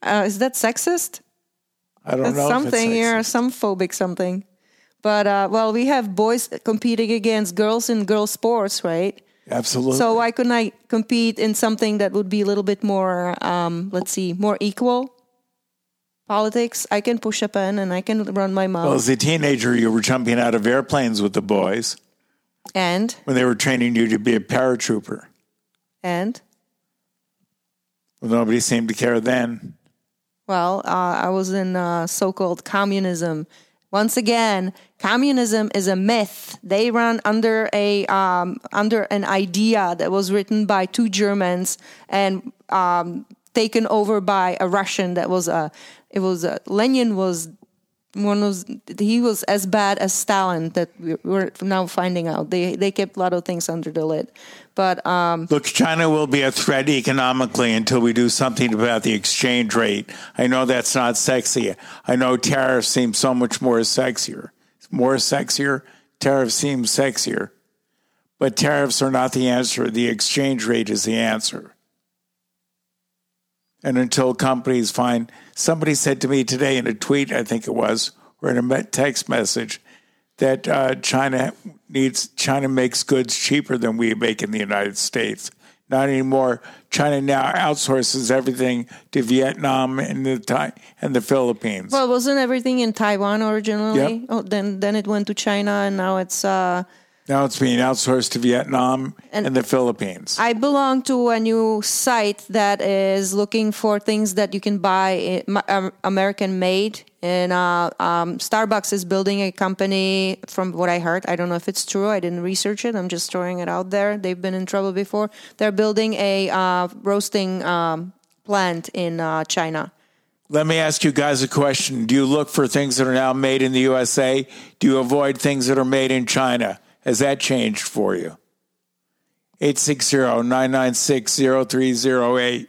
Uh, is that sexist? I don't That's know. something here, some phobic something. But uh, well, we have boys competing against girls in girl sports, right? Absolutely. So why couldn't I compete in something that would be a little bit more, um, let's see, more equal? Politics. I can push a pen and I can run my mouth. well, as a teenager, you were jumping out of airplanes with the boys and when they were training you to be a paratrooper. and Well, nobody seemed to care then. Well, uh, I was in uh, so-called communism. Once again, communism is a myth. They run under a um, under an idea that was written by two Germans and um, taken over by a Russian. That was a it was a, Lenin was one was he was as bad as Stalin that we- we're now finding out. They they kept a lot of things under the lid, but um, Look, China will be a threat economically until we do something about the exchange rate. I know that's not sexy. I know tariffs seem so much more sexier. More sexier? Tariffs seem sexier. But tariffs are not the answer. The exchange rate is the answer. And until companies find, somebody said to me today in a tweet, I think it was, or in a text message, that uh, China needs China makes goods cheaper than we make in the United States. Not anymore. China now outsources everything to Vietnam and the Thai and the Philippines. Well, wasn't everything in Taiwan originally? Yep. Oh, then then it went to China, and now it's. Uh, now it's being outsourced to Vietnam and, And- the Philippines. I belong to a new site that is looking for things that you can buy um, American made. And uh, um, Starbucks is building a company, from what I heard. I don't know if it's true. I didn't research it. I'm just throwing it out there. They've been in trouble before. They're building a uh, roasting um, plant in uh, China. Let me ask you guys a question. Do you look for things that are now made in the USA? Do you avoid things that are made in China? Has that changed for you? 860-996-0308.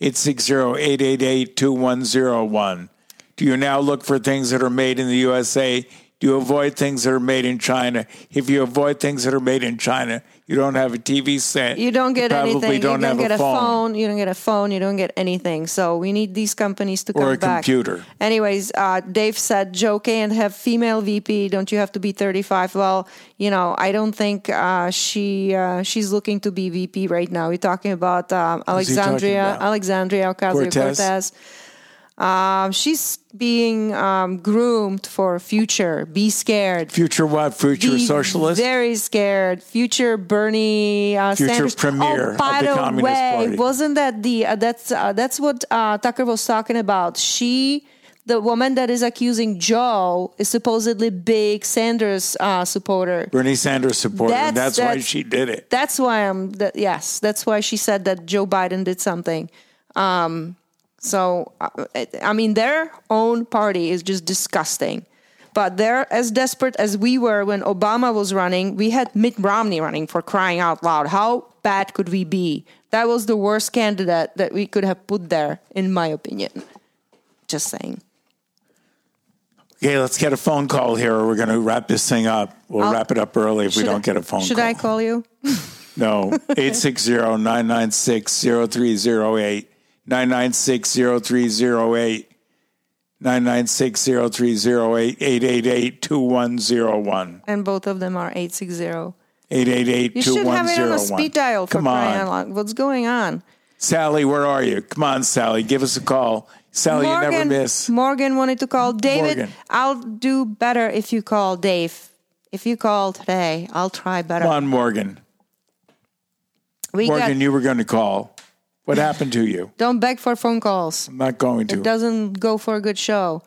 860-888-2101. Do you now look for things that are made in the USA? Do you avoid things that are made in China? If you avoid things that are made in China, you don't have a TV set. You don't get probably anything. Don't you don't get a phone. You don't get a phone. You don't get anything. So we need these companies to come back. Or a computer. Anyways, uh, Dave said Joe can't have female VP. Don't you have to be 35? Well, you know, I don't think uh, she uh, she's looking to be VP right now. We're talking about um, he talking Alexandria about? Alexandria Ocasio Cortez? Um, she's being um, groomed for future. Be scared. Future what? Future Be socialist? Very scared. Future Bernie uh, Future Sanders. premier oh, by of the the Communist way, Party. wasn't that the uh, that's uh, that's what uh, Tucker was talking about? She. The woman that is accusing Joe is supposedly big Sanders uh, supporter. Bernie Sanders supporter. That's- and that's, why she did it. That's why I'm. That, yes, that's why she said that Joe Biden did something. Um, so uh, I mean, their own party is just disgusting. But they're as desperate as we were when Obama was running. We had Mitt Romney running for crying out loud. How bad could we be? That was the worst candidate that we could have put there, in my opinion. Just saying. Okay, let's get a phone call here, or we're going to wrap this thing up. We'll I'll- wrap it up early if we don't I- get a phone Should call. Should I call you? No, <laughs> 860-996-0308, 996-0308, 996-0308, 888-2101, And both of them are 860. 888-2101. You should have it on a speed dial for Come crying on. out loud. What's going on? Sally, where are you? Come on, Sally, give us a call. Sally, you never miss. Morgan wanted to call David. Morgan. I'll do better if you call Dave. If you call today, I'll try better. Come on, Morgan. we Morgan, got, you were going to call. What happened to you? <laughs> don't beg for phone calls. I'm not going to. It doesn't go for a good show.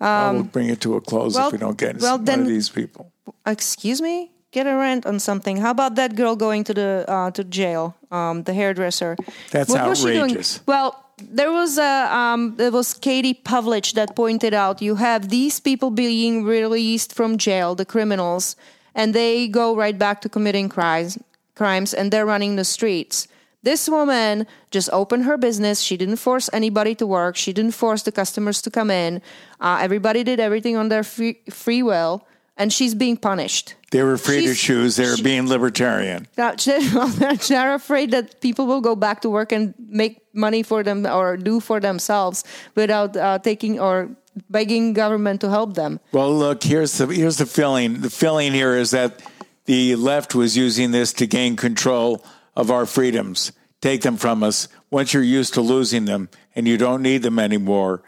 I will Um, bring it to a close well- if we don't get well, one then- of these people. excuse me. Get a rant on something. How about that girl going to the uh, to jail? Um, the hairdresser. That's What was she doing? outrageous. Well, there was a um, there was Katie Pavlich that pointed out you have these people being released from jail, the criminals, and they go right back to committing crimes, crimes, and they're running the streets. This woman just opened her business. She didn't force anybody to work. She didn't force the customers to come in. Uh, everybody did everything on their free, free will, and she's being punished. They were free to She's- choose. They were she- being libertarian. They're <laughs> they're afraid that people will go back to work and make money for them or do for themselves without uh, taking or begging government to help them. Well, look, here's the here's the feeling. The feeling here is that the left was using this to gain control of our freedoms, take them from us. Once you're used to losing them and you don't need them anymore,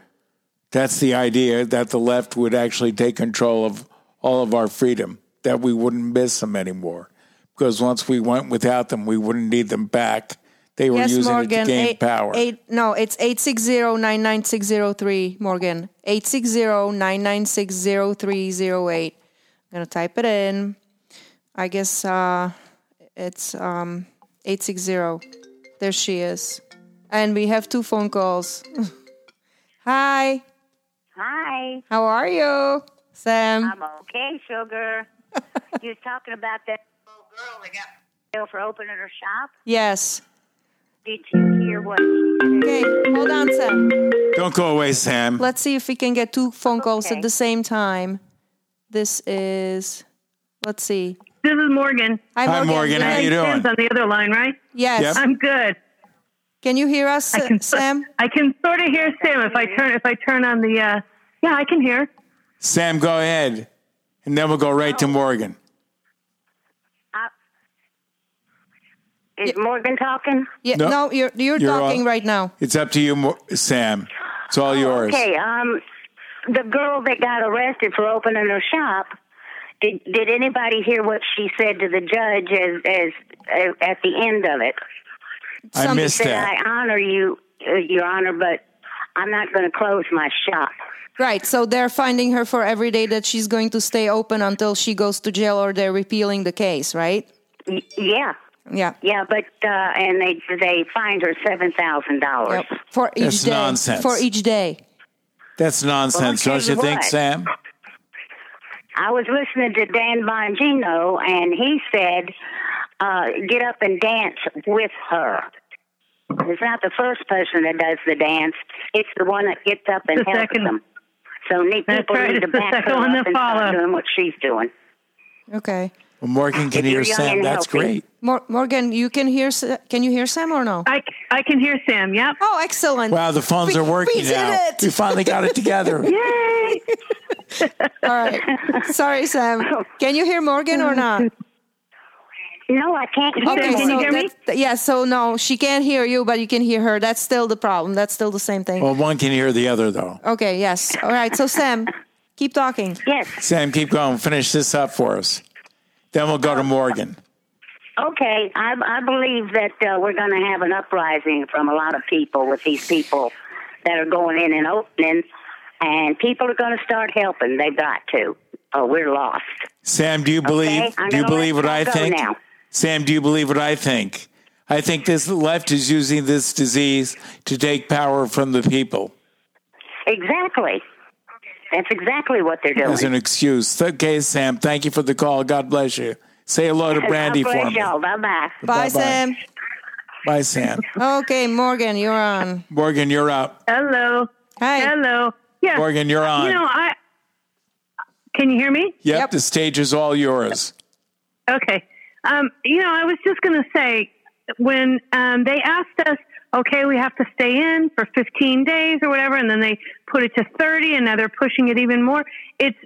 that's the idea that the left would actually take control of all of our freedom, that we wouldn't miss them anymore. Because once we went without them, we wouldn't need them back. They were yes, using Morgan. it to gain eight, power. Eight, no, it's 860-99603, Morgan. 860-9960308. I'm going to type it in. I guess uh, it's um, 860. There she is. And we have two phone calls. <laughs> Hi. Hi. How are you, Sam? I'm okay, sugar. <laughs> you was talking about that little girl that got jail for opening her shop. Yes. Did you hear what? Okay, hold on, Sam. Don't go away, Sam. Let's see if we can get two phone calls Okay. at the same time. This is, let's see. This is Morgan. Hi, Morgan. How you doing? Sam's on the other line, right? Yes. Yep. I'm good. Can you hear us, I can, Sam? I can sort of hear Sam if I turn if I turn on the. Uh, yeah, I can hear. Sam, go ahead. And then we'll go right to Morgan. Is Morgan talking? Yeah, No, no, you're you're, you're talking on. right now. It's up to you, Sam. It's all yours. Oh, Okay. Um, the girl that got arrested for opening her shop. Did Did anybody hear what she said to the judge as as, as at the end of it? I missed said, that. "I honor you, uh, Your Honor, but I'm not going to close my shop." Right. So they're finding her for every day that she's going to stay open until she goes to jail or they're repealing the case, right? Y- yeah. Yeah. Yeah, but uh, and they they fined her seven thousand dollars For each That's day. nonsense. For each day. That's nonsense, Well, don't you you think. Sam? I was listening to Dan Bongino, and he said, uh, "Get up and dance with her." It's not the first person that does the dance; it's the one that gets up and The helps second. them. So need people right, need to <laughs> it's the back her one up that and start follow. doing what she's doing. Okay. Well, Morgan can If hear Sam. That's healthy. great. Mor- Morgan, you can hear. Sa- Can you hear Sam or no? I, I can hear Sam. Yep. Oh, excellent. Wow, the phones We- are working we did now. it. We finally got it together. <laughs> Yay! All right. Sorry, Sam. Can you hear Morgan or not? No, I can't hear Okay, her. Can you so hear me? that- yeah, so no, she can't hear you, but you can hear her. That's still the problem. That's still the same thing. Well, one can hear the other, though. Okay, yes. All right, so Sam, keep talking. Yes. Sam, keep going. Finish this up for us. Then we'll go to Morgan. Okay, I, I believe that uh, we're going to have an uprising from a lot of people with these people that are going in and opening, and people are going to start helping. They've got to, or we're lost. Sam, do you believe? I'm do you believe what I think? now. Sam, do you believe what I think? I think this left is using this disease to take power from the people Exactly. That's exactly what they're doing. as an excuse. Okay, Sam, thank you for the call. God bless you. Say hello to <laughs> Brandy God for bless me. y'all. Bye bye. Bye, Bye-bye. Sam. Bye, Sam. Okay, Morgan, you're on. Morgan, you're up. Hello. Hi. Hello. Yeah. Morgan, you're on. You know, I. Can you hear me? Yep, the stage is all yours. Okay. Um, you know, I was just going to say when um, they asked us, okay, we have to stay in for 15 days or whatever, and then they put it to 30, and now they're pushing it even more. It's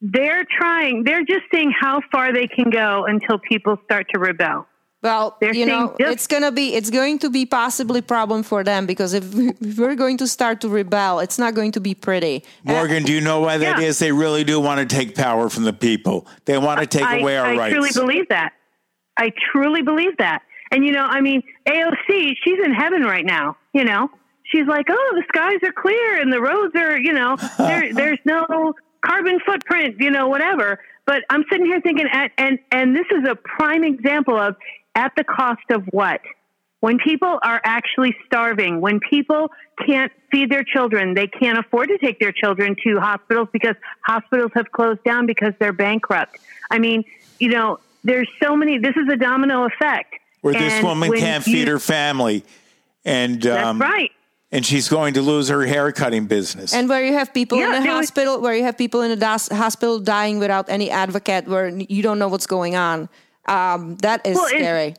they're trying. They're just seeing how far they can go until people start to rebel. Well, They're you know, just- it's gonna be it's going to be possibly problem for them because if, we- <laughs> if we're going to start to rebel, it's not going to be pretty. Morgan, do you know why that is? Yeah. They really do want to take power from the people. They want to take I, away our I rights. I truly believe that. I truly believe that. And you know, I mean, AOC, she's in heaven right now. You know, she's like, oh, the skies are clear and the roads are, you know, <laughs> there, there's no carbon footprint, you know, whatever. But I'm sitting here thinking, at, and and this is a prime example of at the cost of what? When people are actually starving, when people can't feed their children, they can't afford to take their children to hospitals because hospitals have closed down because they're bankrupt. I mean, you know, there's so many, this is a domino effect. Where this woman can't you- feed her family. And That's um, right. and she's going to lose her hair cutting business. And where you have people Yeah, in the there was- hospital, where you have people in the das- hospital dying without any advocate, where you don't know what's going on, um, that is Well, scary.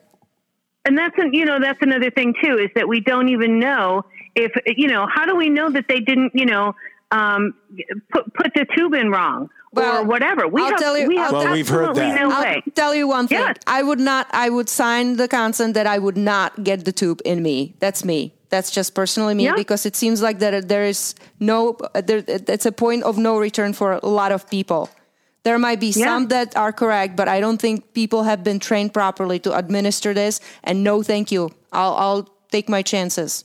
and that's an, you know that's another thing too is that we don't even know if you know how do we know that they didn't you know um, put put the tube in wrong or whatever. We I'll have, tell you- we have Well, we've heard that. no I'll way. tell you one thing. Yes. I would not. I would sign the consent that I would not get the tube in me. That's me. That's just personally me Yeah. because it seems like that there is no. There, it's a point of no return for a lot of people. There might be Yeah. some that are correct, but I don't think people have been trained properly to administer this. And no, thank you. I'll, I'll take my chances.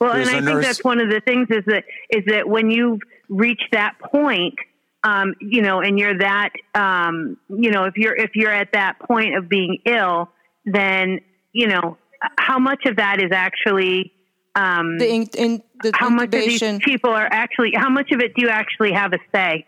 Well, There's and I a think nurse- that's one of the things is that is that when you've reached that point, um, you know, and you're that, um, you know, if you're if you're at that point of being ill, then you know how much of that is actually um, The in, in the how much of these people are actually how much of it do you actually have a say?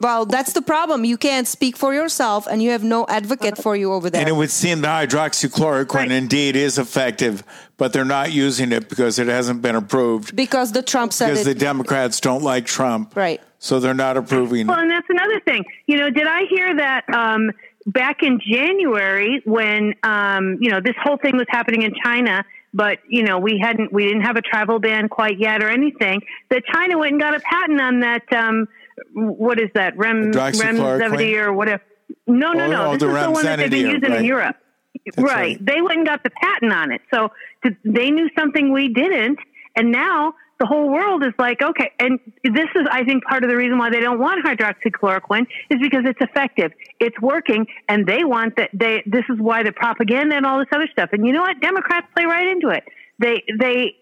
Well, that's the problem. You can't speak for yourself, and you have no advocate for you over there. And it would seem the hydroxychloroquine indeed is effective, but they're not using it because it hasn't been approved. because the Trump said Because it. the Democrats don't like Trump. Right. So they're not approving Well, it. and that's another thing. You know, did I hear that um, back in January when um, you know this whole thing was happening in China, but you know we hadn't we didn't have a travel ban quite yet or anything. That China went and got a patent on that. Um, what is that? Rem? Remdesivir or whatever. No, no, Oh, no. oh, this the is the one that they've been using right. in Europe. That's right. right. They went and got the patent on it. So th- they knew something we didn't, and now the whole world is like, okay. And this is, I think, part of the reason why they don't want hydroxychloroquine is because it's effective, it's working, and they want that. They this is why the propaganda and all this other stuff. And you know what? Democrats play right into it. They they,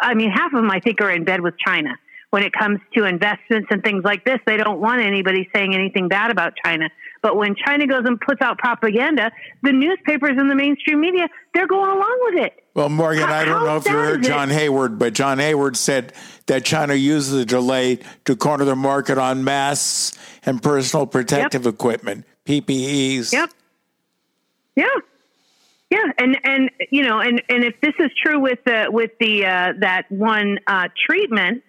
I mean, half of them I think are in bed with China. When it comes to investments and things like this, they don't want anybody saying anything bad about China. But when China goes and puts out propaganda, the newspapers and the mainstream media, they're going along with it. Well, Morgan, How- I don't know if you heard is it? John Hayward, but John Hayward said that China used the delay to corner the market on masks and personal protective equipment, PPEs. Yep. Yeah. Yeah, and and you know, and and if this is true with the with the uh, that one uh, treatment,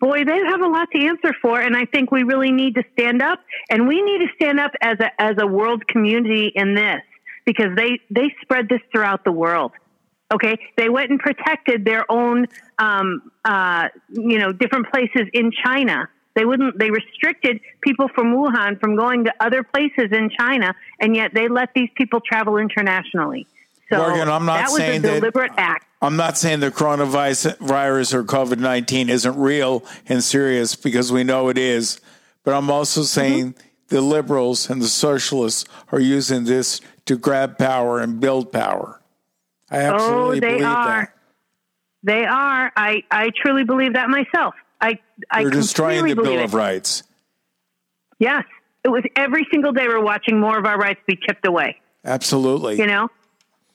boy, they have a lot to answer for, and I think we really need to stand up, and we need to stand up as a as a world community in this because they they spread this throughout the world. Okay, they went and protected their own, um, uh, you know, different places in China. They wouldn't. They restricted people from Wuhan from going to other places in China, and yet they let these people travel internationally. So Morgan, I'm not that was saying a that- act. I'm not saying the coronavirus virus or COVID 19 isn't real and serious because we know it is, but I'm also mm-hmm. saying the liberals and the socialists are using this to grab power and build power. I oh, absolutely oh, they believe are. that. They are. I I truly believe that myself. I I They're destroying the Bill believe of it. Rights. Yes, it was every single day we're watching more of our rights be chipped away. Absolutely. You know,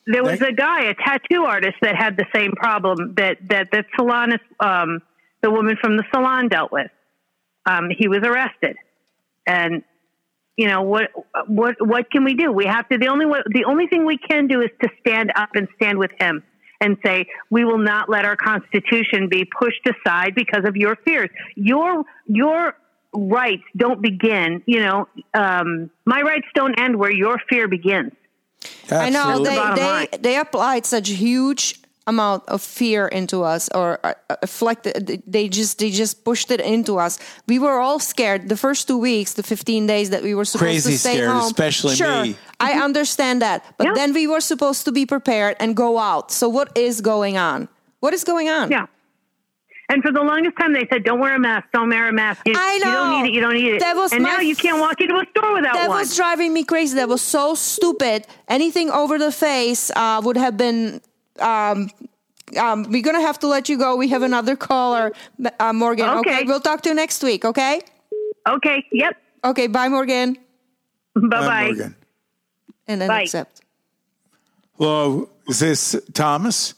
there was a guy, a tattoo artist, that had the same problem that that that salonist, um, the woman from the salon dealt with. Um, he was arrested, and you know what what what can we do? We have to. The only way, the only thing we can do is to stand up and stand with him and say we will not let our constitution be pushed aside because of your fears. Your your rights don't begin. You know, um, my rights don't end where your fear begins. I know That's the they they, line. they applied such huge amount of fear into us or uh, uh, they just they just pushed it into us. We were all scared the first two weeks the 15 days that we were supposed Crazy to stay scared, home. especially sure me. i understand that but then we were supposed to be prepared and go out. So what is going on? What is going on? Yeah And for the longest time, they said, "Don't wear a mask. Don't wear a mask. You, I you don't need it. You don't need it." That was and my now you can't walk into a store without that one. That was driving me crazy. That was so stupid. Anything over the face uh, would have been. Um, um, we're gonna have to let you go. We have another caller, uh, Morgan. Okay. Okay. we'll talk to you next week. Okay. Okay. Yep. Okay. Bye, Morgan. Bye bye. Morgan. And then Bye. accept. Hello, is this Thomas?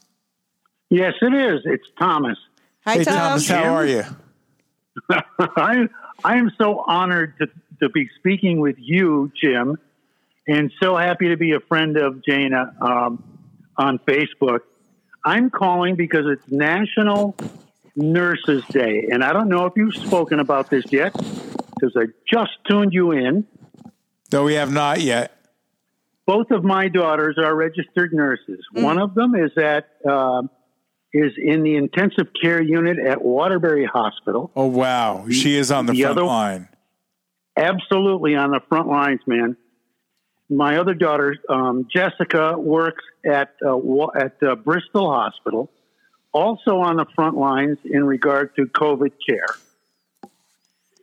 Yes, it is. It's Thomas. Hi, hey, Tom. Thomas, how are you? <laughs> I I am so honored to, to be speaking with you, Jim, and so happy to be a friend of Jana um, on Facebook. I'm calling because it's National Nurses Day, and I don't know if you've spoken about this yet because I just tuned you in. No, we have not yet. Both of my daughters are registered nurses. One of them is at um is in the intensive care unit at Waterbury Hospital. Oh, wow. She is on the, The front other- line. absolutely on the front lines, man. My other daughter, um, Jessica, works at uh, at uh, Bristol Hospital, also on the front lines in regard to COVID care.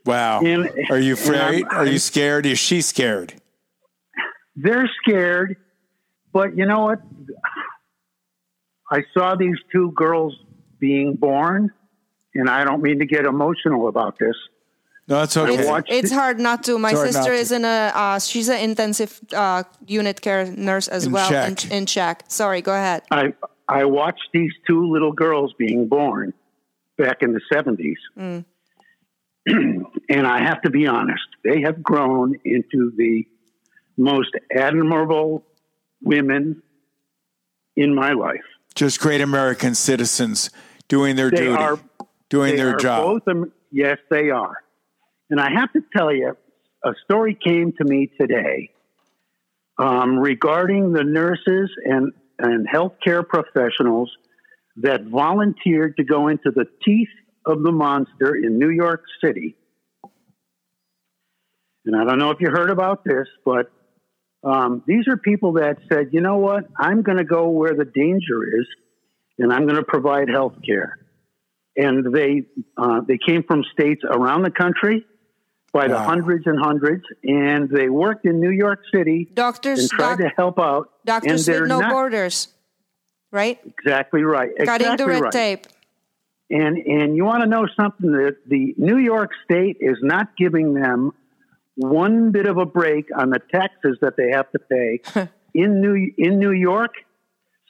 Wow. And- are you afraid? Are you scared? Is she scared? They're scared, but you know what? I saw these two girls being born, and I don't mean to get emotional about this. No, it's I okay. watched It's it- hard not to. My It's sister not to. is in a. Uh, she's an intensive uh, unit care nurse as In well Czech. in, in Czech. Sorry, go ahead. I I watched these two little girls being born back in the seventies. Mm. <clears throat> and I have to be honest, they have grown into the most admirable women in my life. Just great American citizens doing their They duty, are- doing They their are job. Both, yes, they are. And I have to tell you, a story came to me today um, regarding the nurses and, and healthcare professionals that volunteered to go into the teeth of the monster in New York City. And I don't know if you heard about this, but um, these are people that said, you know what, I'm going to go where the danger is, and I'm going to provide health care. And they uh, they came from states around the country by the hundreds and hundreds, and they worked in New York City Doctors, and tried doc- to help out. Doctors and with no not borders, right? exactly right. Cutting exactly the red right. tape. And and you want to know something that the New York State is not giving them one bit of a break on the taxes that they have to pay <laughs> in New in New York.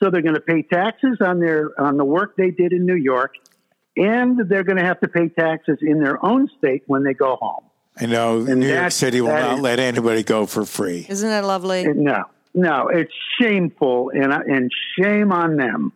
So they're going to pay taxes on their on the work they did in New York, and they're going to have to pay taxes in their own state when they go home. I know And New York City will not is- let anybody go for free. Isn't that lovely? No, no, it's shameful, and and shame on them.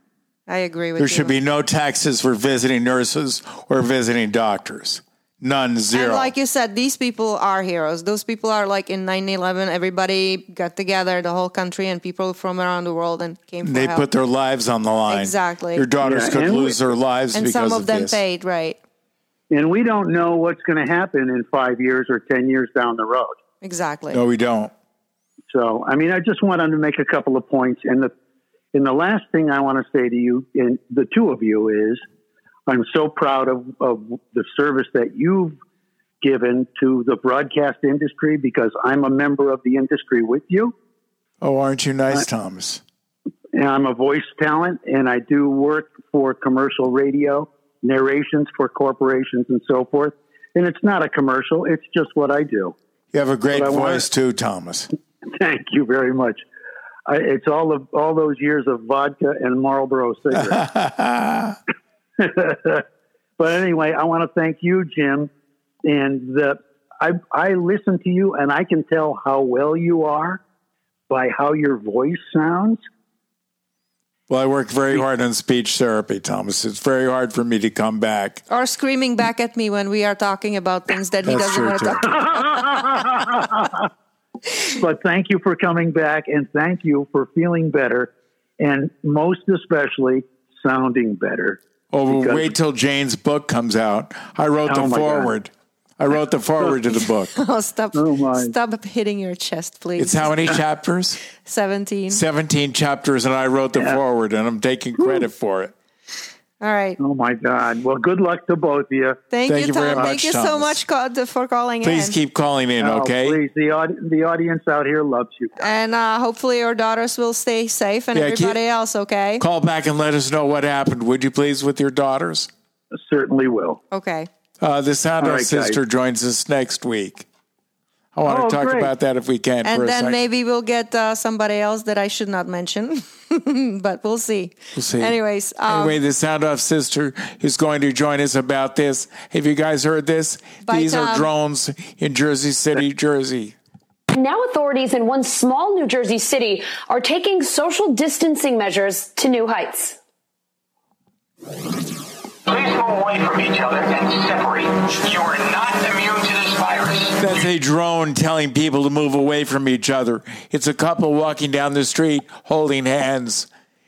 I agree with There you. There should be no taxes for visiting nurses or visiting doctors. None, zero. And like you said, these people are heroes. Those people are like in 9/11. Everybody got together, the whole country, and people from around the world, and came. For they help. put their lives on the line. Exactly. Your daughters Yeah, could and we- lose their lives and because some of them this. paid right. And we don't know what's going to happen in five years or ten years down the road. Exactly. No, we don't. So, I mean, I just wanted to make a couple of points. And the, and the last thing I want to say to you, and the two of you, is I'm so proud of, of the service that you've given to the broadcast industry because I'm a member of the industry with you. Oh, aren't you nice, Thomas? I'm a voice talent, and I do work for commercial radio, narrations for corporations, and so forth. And it's not a commercial, it's just what I do. You have a great I wanna- voice too, Thomas. <laughs> Thank you very much. I, it's all of all those years of vodka and Marlboro cigarettes. <laughs> <laughs> but anyway, I want to thank you, Jim, and the, I I listen to you, and I can tell how well you are by how your voice sounds. Well, I work very hard on speech therapy, Thomas. It's very hard for me to come back. Or screaming back at me when we are talking about things that he That's doesn't want to talk about. <laughs> but thank you for coming back, and thank you for feeling better, and most especially sounding better. Oh, well, Because- wait till Jane's book comes out. I wrote Oh, the my God. forward. I wrote the forward to the <laughs> book. Oh, stop! Oh, my. Stop hitting your chest, please. It's how many <laughs> chapters? Seventeen. 17 chapters, and I wrote the forward, and I'm taking credit for it. All right. Oh my God! Well, good luck to both of you. Thank, Thank you, you very Tom. much, Thank you so much co- for calling Please in. Please keep calling in, Oh, okay? Please, the aud- the audience out here loves you. And uh, hopefully your daughters will stay safe and Yeah, keep- everybody else okay. Call back and let us know what happened, would you please, with your daughters? Certainly will. Okay. Uh, the Sound All right, sister guys. joins us next week. I want Oh, to talk great. about that if we can And a then second. maybe we'll get uh, somebody else that I should not mention, <laughs> but we'll see. We'll see. Anyways, um, anyway, the Sound Off sister is going to join us about this. Have you guys heard this? Bye, These are drones in Jersey City, Jersey. Now, authorities in one small New Jersey city are taking social distancing measures to new heights. Please move away from each other and separate. You are not immune to this virus. That's a drone telling people to move away from each other. It's a couple walking down the street holding hands,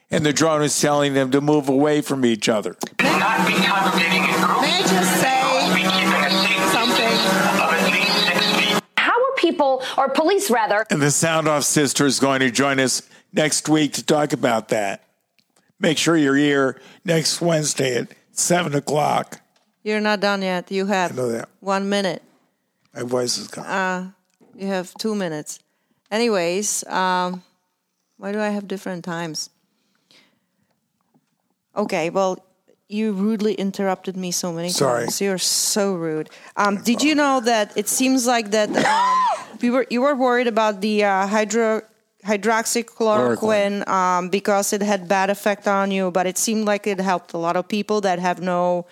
and the drone is telling them to move away from each other. Do not be congregating in groups. May I just say Be keeping a safe something? distance of at least six feet. How are people, or police rather, And the Sound Off sister is going to join us next week to talk about that. Make sure you're here next Wednesday at 7 o'clock. you're not done yet. You have know that. one minute. My voice is gone. Uh, you have two minutes. Anyways, um, why do I have different times? Okay, well, you rudely interrupted me so many Sorry. times. You're so rude. Um, did you know that it seems like that um, <laughs> we were you were worried about the uh, hydro hydroxychloroquine um, because it had bad effect on you, but it seemed like it helped a lot of people that have no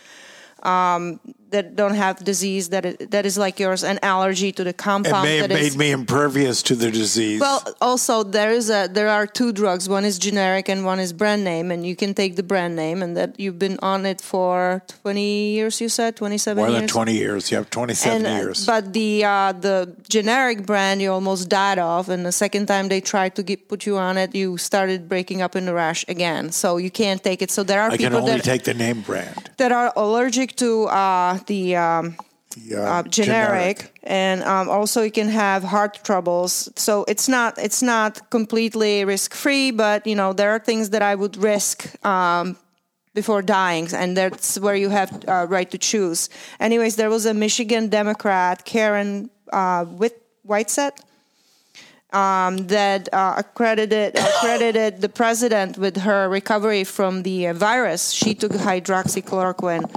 um, that don't have disease that that is like yours, an allergy to the It compound. may have that made is- me impervious to the disease. well, also there is a there are two drugs. One is generic and one is brand name, and you can take the brand name, and that you've been on it for twenty years. You said twenty seven More years. than 20 years. You have 27 uh, years. But the uh, the generic brand you almost died of, and the second time they tried to get, put you on it, you started breaking up in a rash again. So you can't take it. So there are I can people only that take the name brand. that are allergic to uh, the um, The, uh, uh, generic, and um, also you can have heart troubles. So it's not it's not completely risk free, but you know there are things that I would risk um, before dying, and that's where you have uh, right to choose. Anyways, there was a Michigan Democrat, Karen uh, Whit- Whitsett, um, that uh, accredited accredited the president with her recovery from the uh, virus. She took hydroxychloroquine.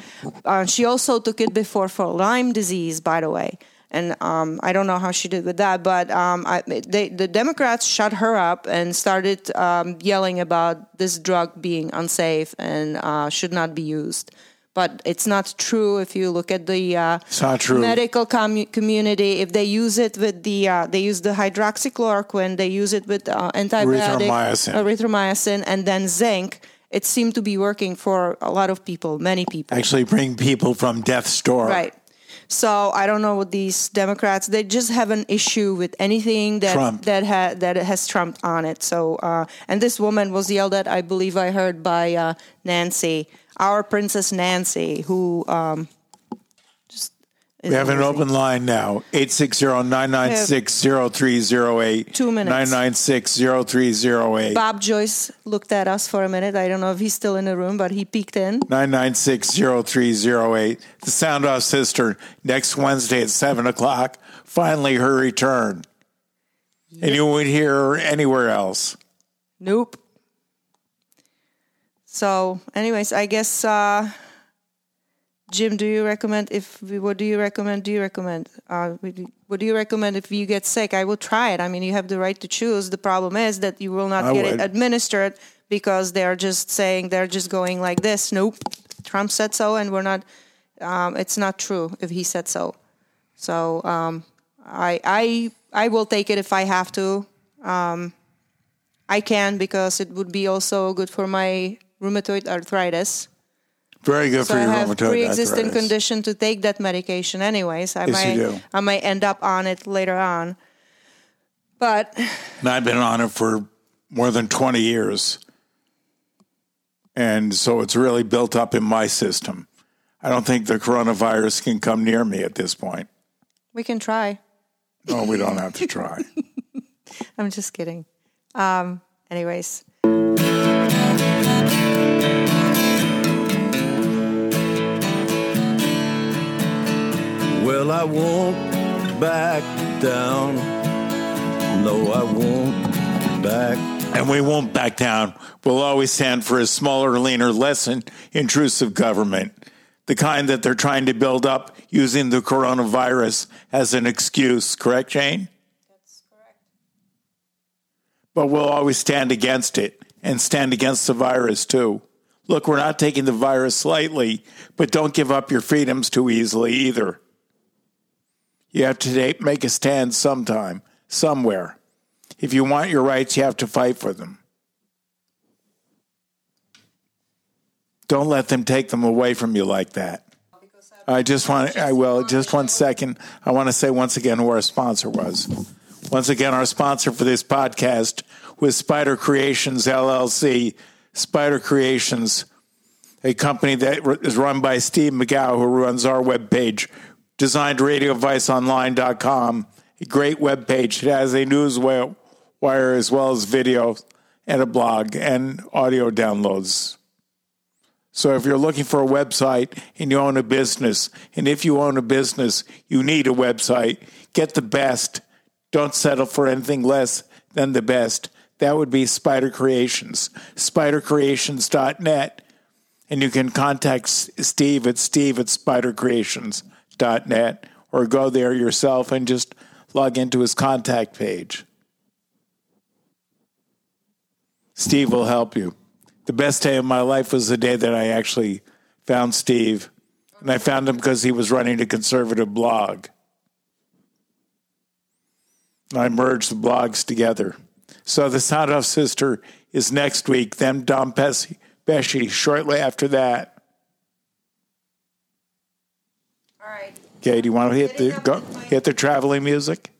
Uh, she also took it before for Lyme disease, by the way. And um, I don't know how she did with that, but um, I, they, the Democrats shut her up and started um, yelling about this drug being unsafe and uh, should not be used but it's not true if you look at the uh, it's not true. medical com- community. If they use it with the, uh, they use the hydroxychloroquine, they use it with uh, antibiotic, Erythromycin. erythromycin, and then zinc. It seemed to be working for a lot of people, many people. Actually, bring people from death's door. Right. So I don't know what these Democrats. They just have an issue with anything that Trump. that ha- that has Trump on it. So uh, and this woman was yelled at. I believe I heard by uh, Nancy, our Princess Nancy, who um, just We have an open line now 860 996 0308. Two minutes. 996 0308. Bob Joyce looked at us for a minute. I don't know if he's still in the room, but he peeked in. 996 0308. The Sound Off Sister next Wednesday at 7 o'clock. Finally, her return. And you won't hear her anywhere else. Nope. So, anyways, I guess uh, Jim, do you recommend if what do you recommend? Do you recommend? Uh, what do you recommend if you get sick? I will try it. I mean, you have the right to choose. The problem is that you will not I get would. it administered because they're just saying they're just going like this. Nope, Trump said so, and we're not. Um, it's not true if he said so. So um, I I I will take it if I have to. Um, I can because it would be also good for my rheumatoid arthritis. Very good so for I your have rheumatoid pre-existing arthritis. condition to take that medication anyways. I Yes, might you do. I might end up on it later on. But And I've been on it for more than 20 years. And so it's really built up in my system. I don't think the coronavirus can come near me at this point. we can try. No, we don't have to try. <laughs> I'm just kidding. Um, anyways. Well, I won't back down. No, I won't back. And we won't back down. We'll always stand for a smaller, leaner, less intrusive government. The kind that they're trying to build up using the coronavirus as an excuse. Correct, Jane? That's correct. But we'll always stand against it and stand against the virus too. Look, we're not taking the virus lightly, but don't give up your freedoms too easily either. You have to make a stand sometime, somewhere. If you want your rights, you have to fight for them. Don't let them take them away from you like that. I just want, I will, just one second. I want to say once again who our sponsor was. Once again, our sponsor for this podcast was Spider Creations LLC. Spider Creations, a company that is run by Steve McGow, who runs our webpage, designed radioviceonline.com, a great webpage. It has a news wire as well as video and a blog and audio downloads. So if you're looking for a website and you own a business, and if you own a business, you need a website, get the best. Don't settle for anything less than the best. That would be Spider Creations, spidercreations.net. And you can contact Steve at steve at spidercreations.net or go there yourself and just log into his contact page. Steve will help you. The best day of my life was the day that I actually found Steve. And I found him because he was running a conservative blog. I merged the blogs together. So the Sound Off Sister is next week, then Dom Pesci shortly after that. All right. Okay, do you want to hit the go, hit the traveling music?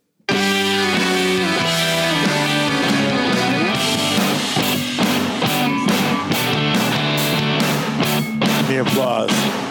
The applause.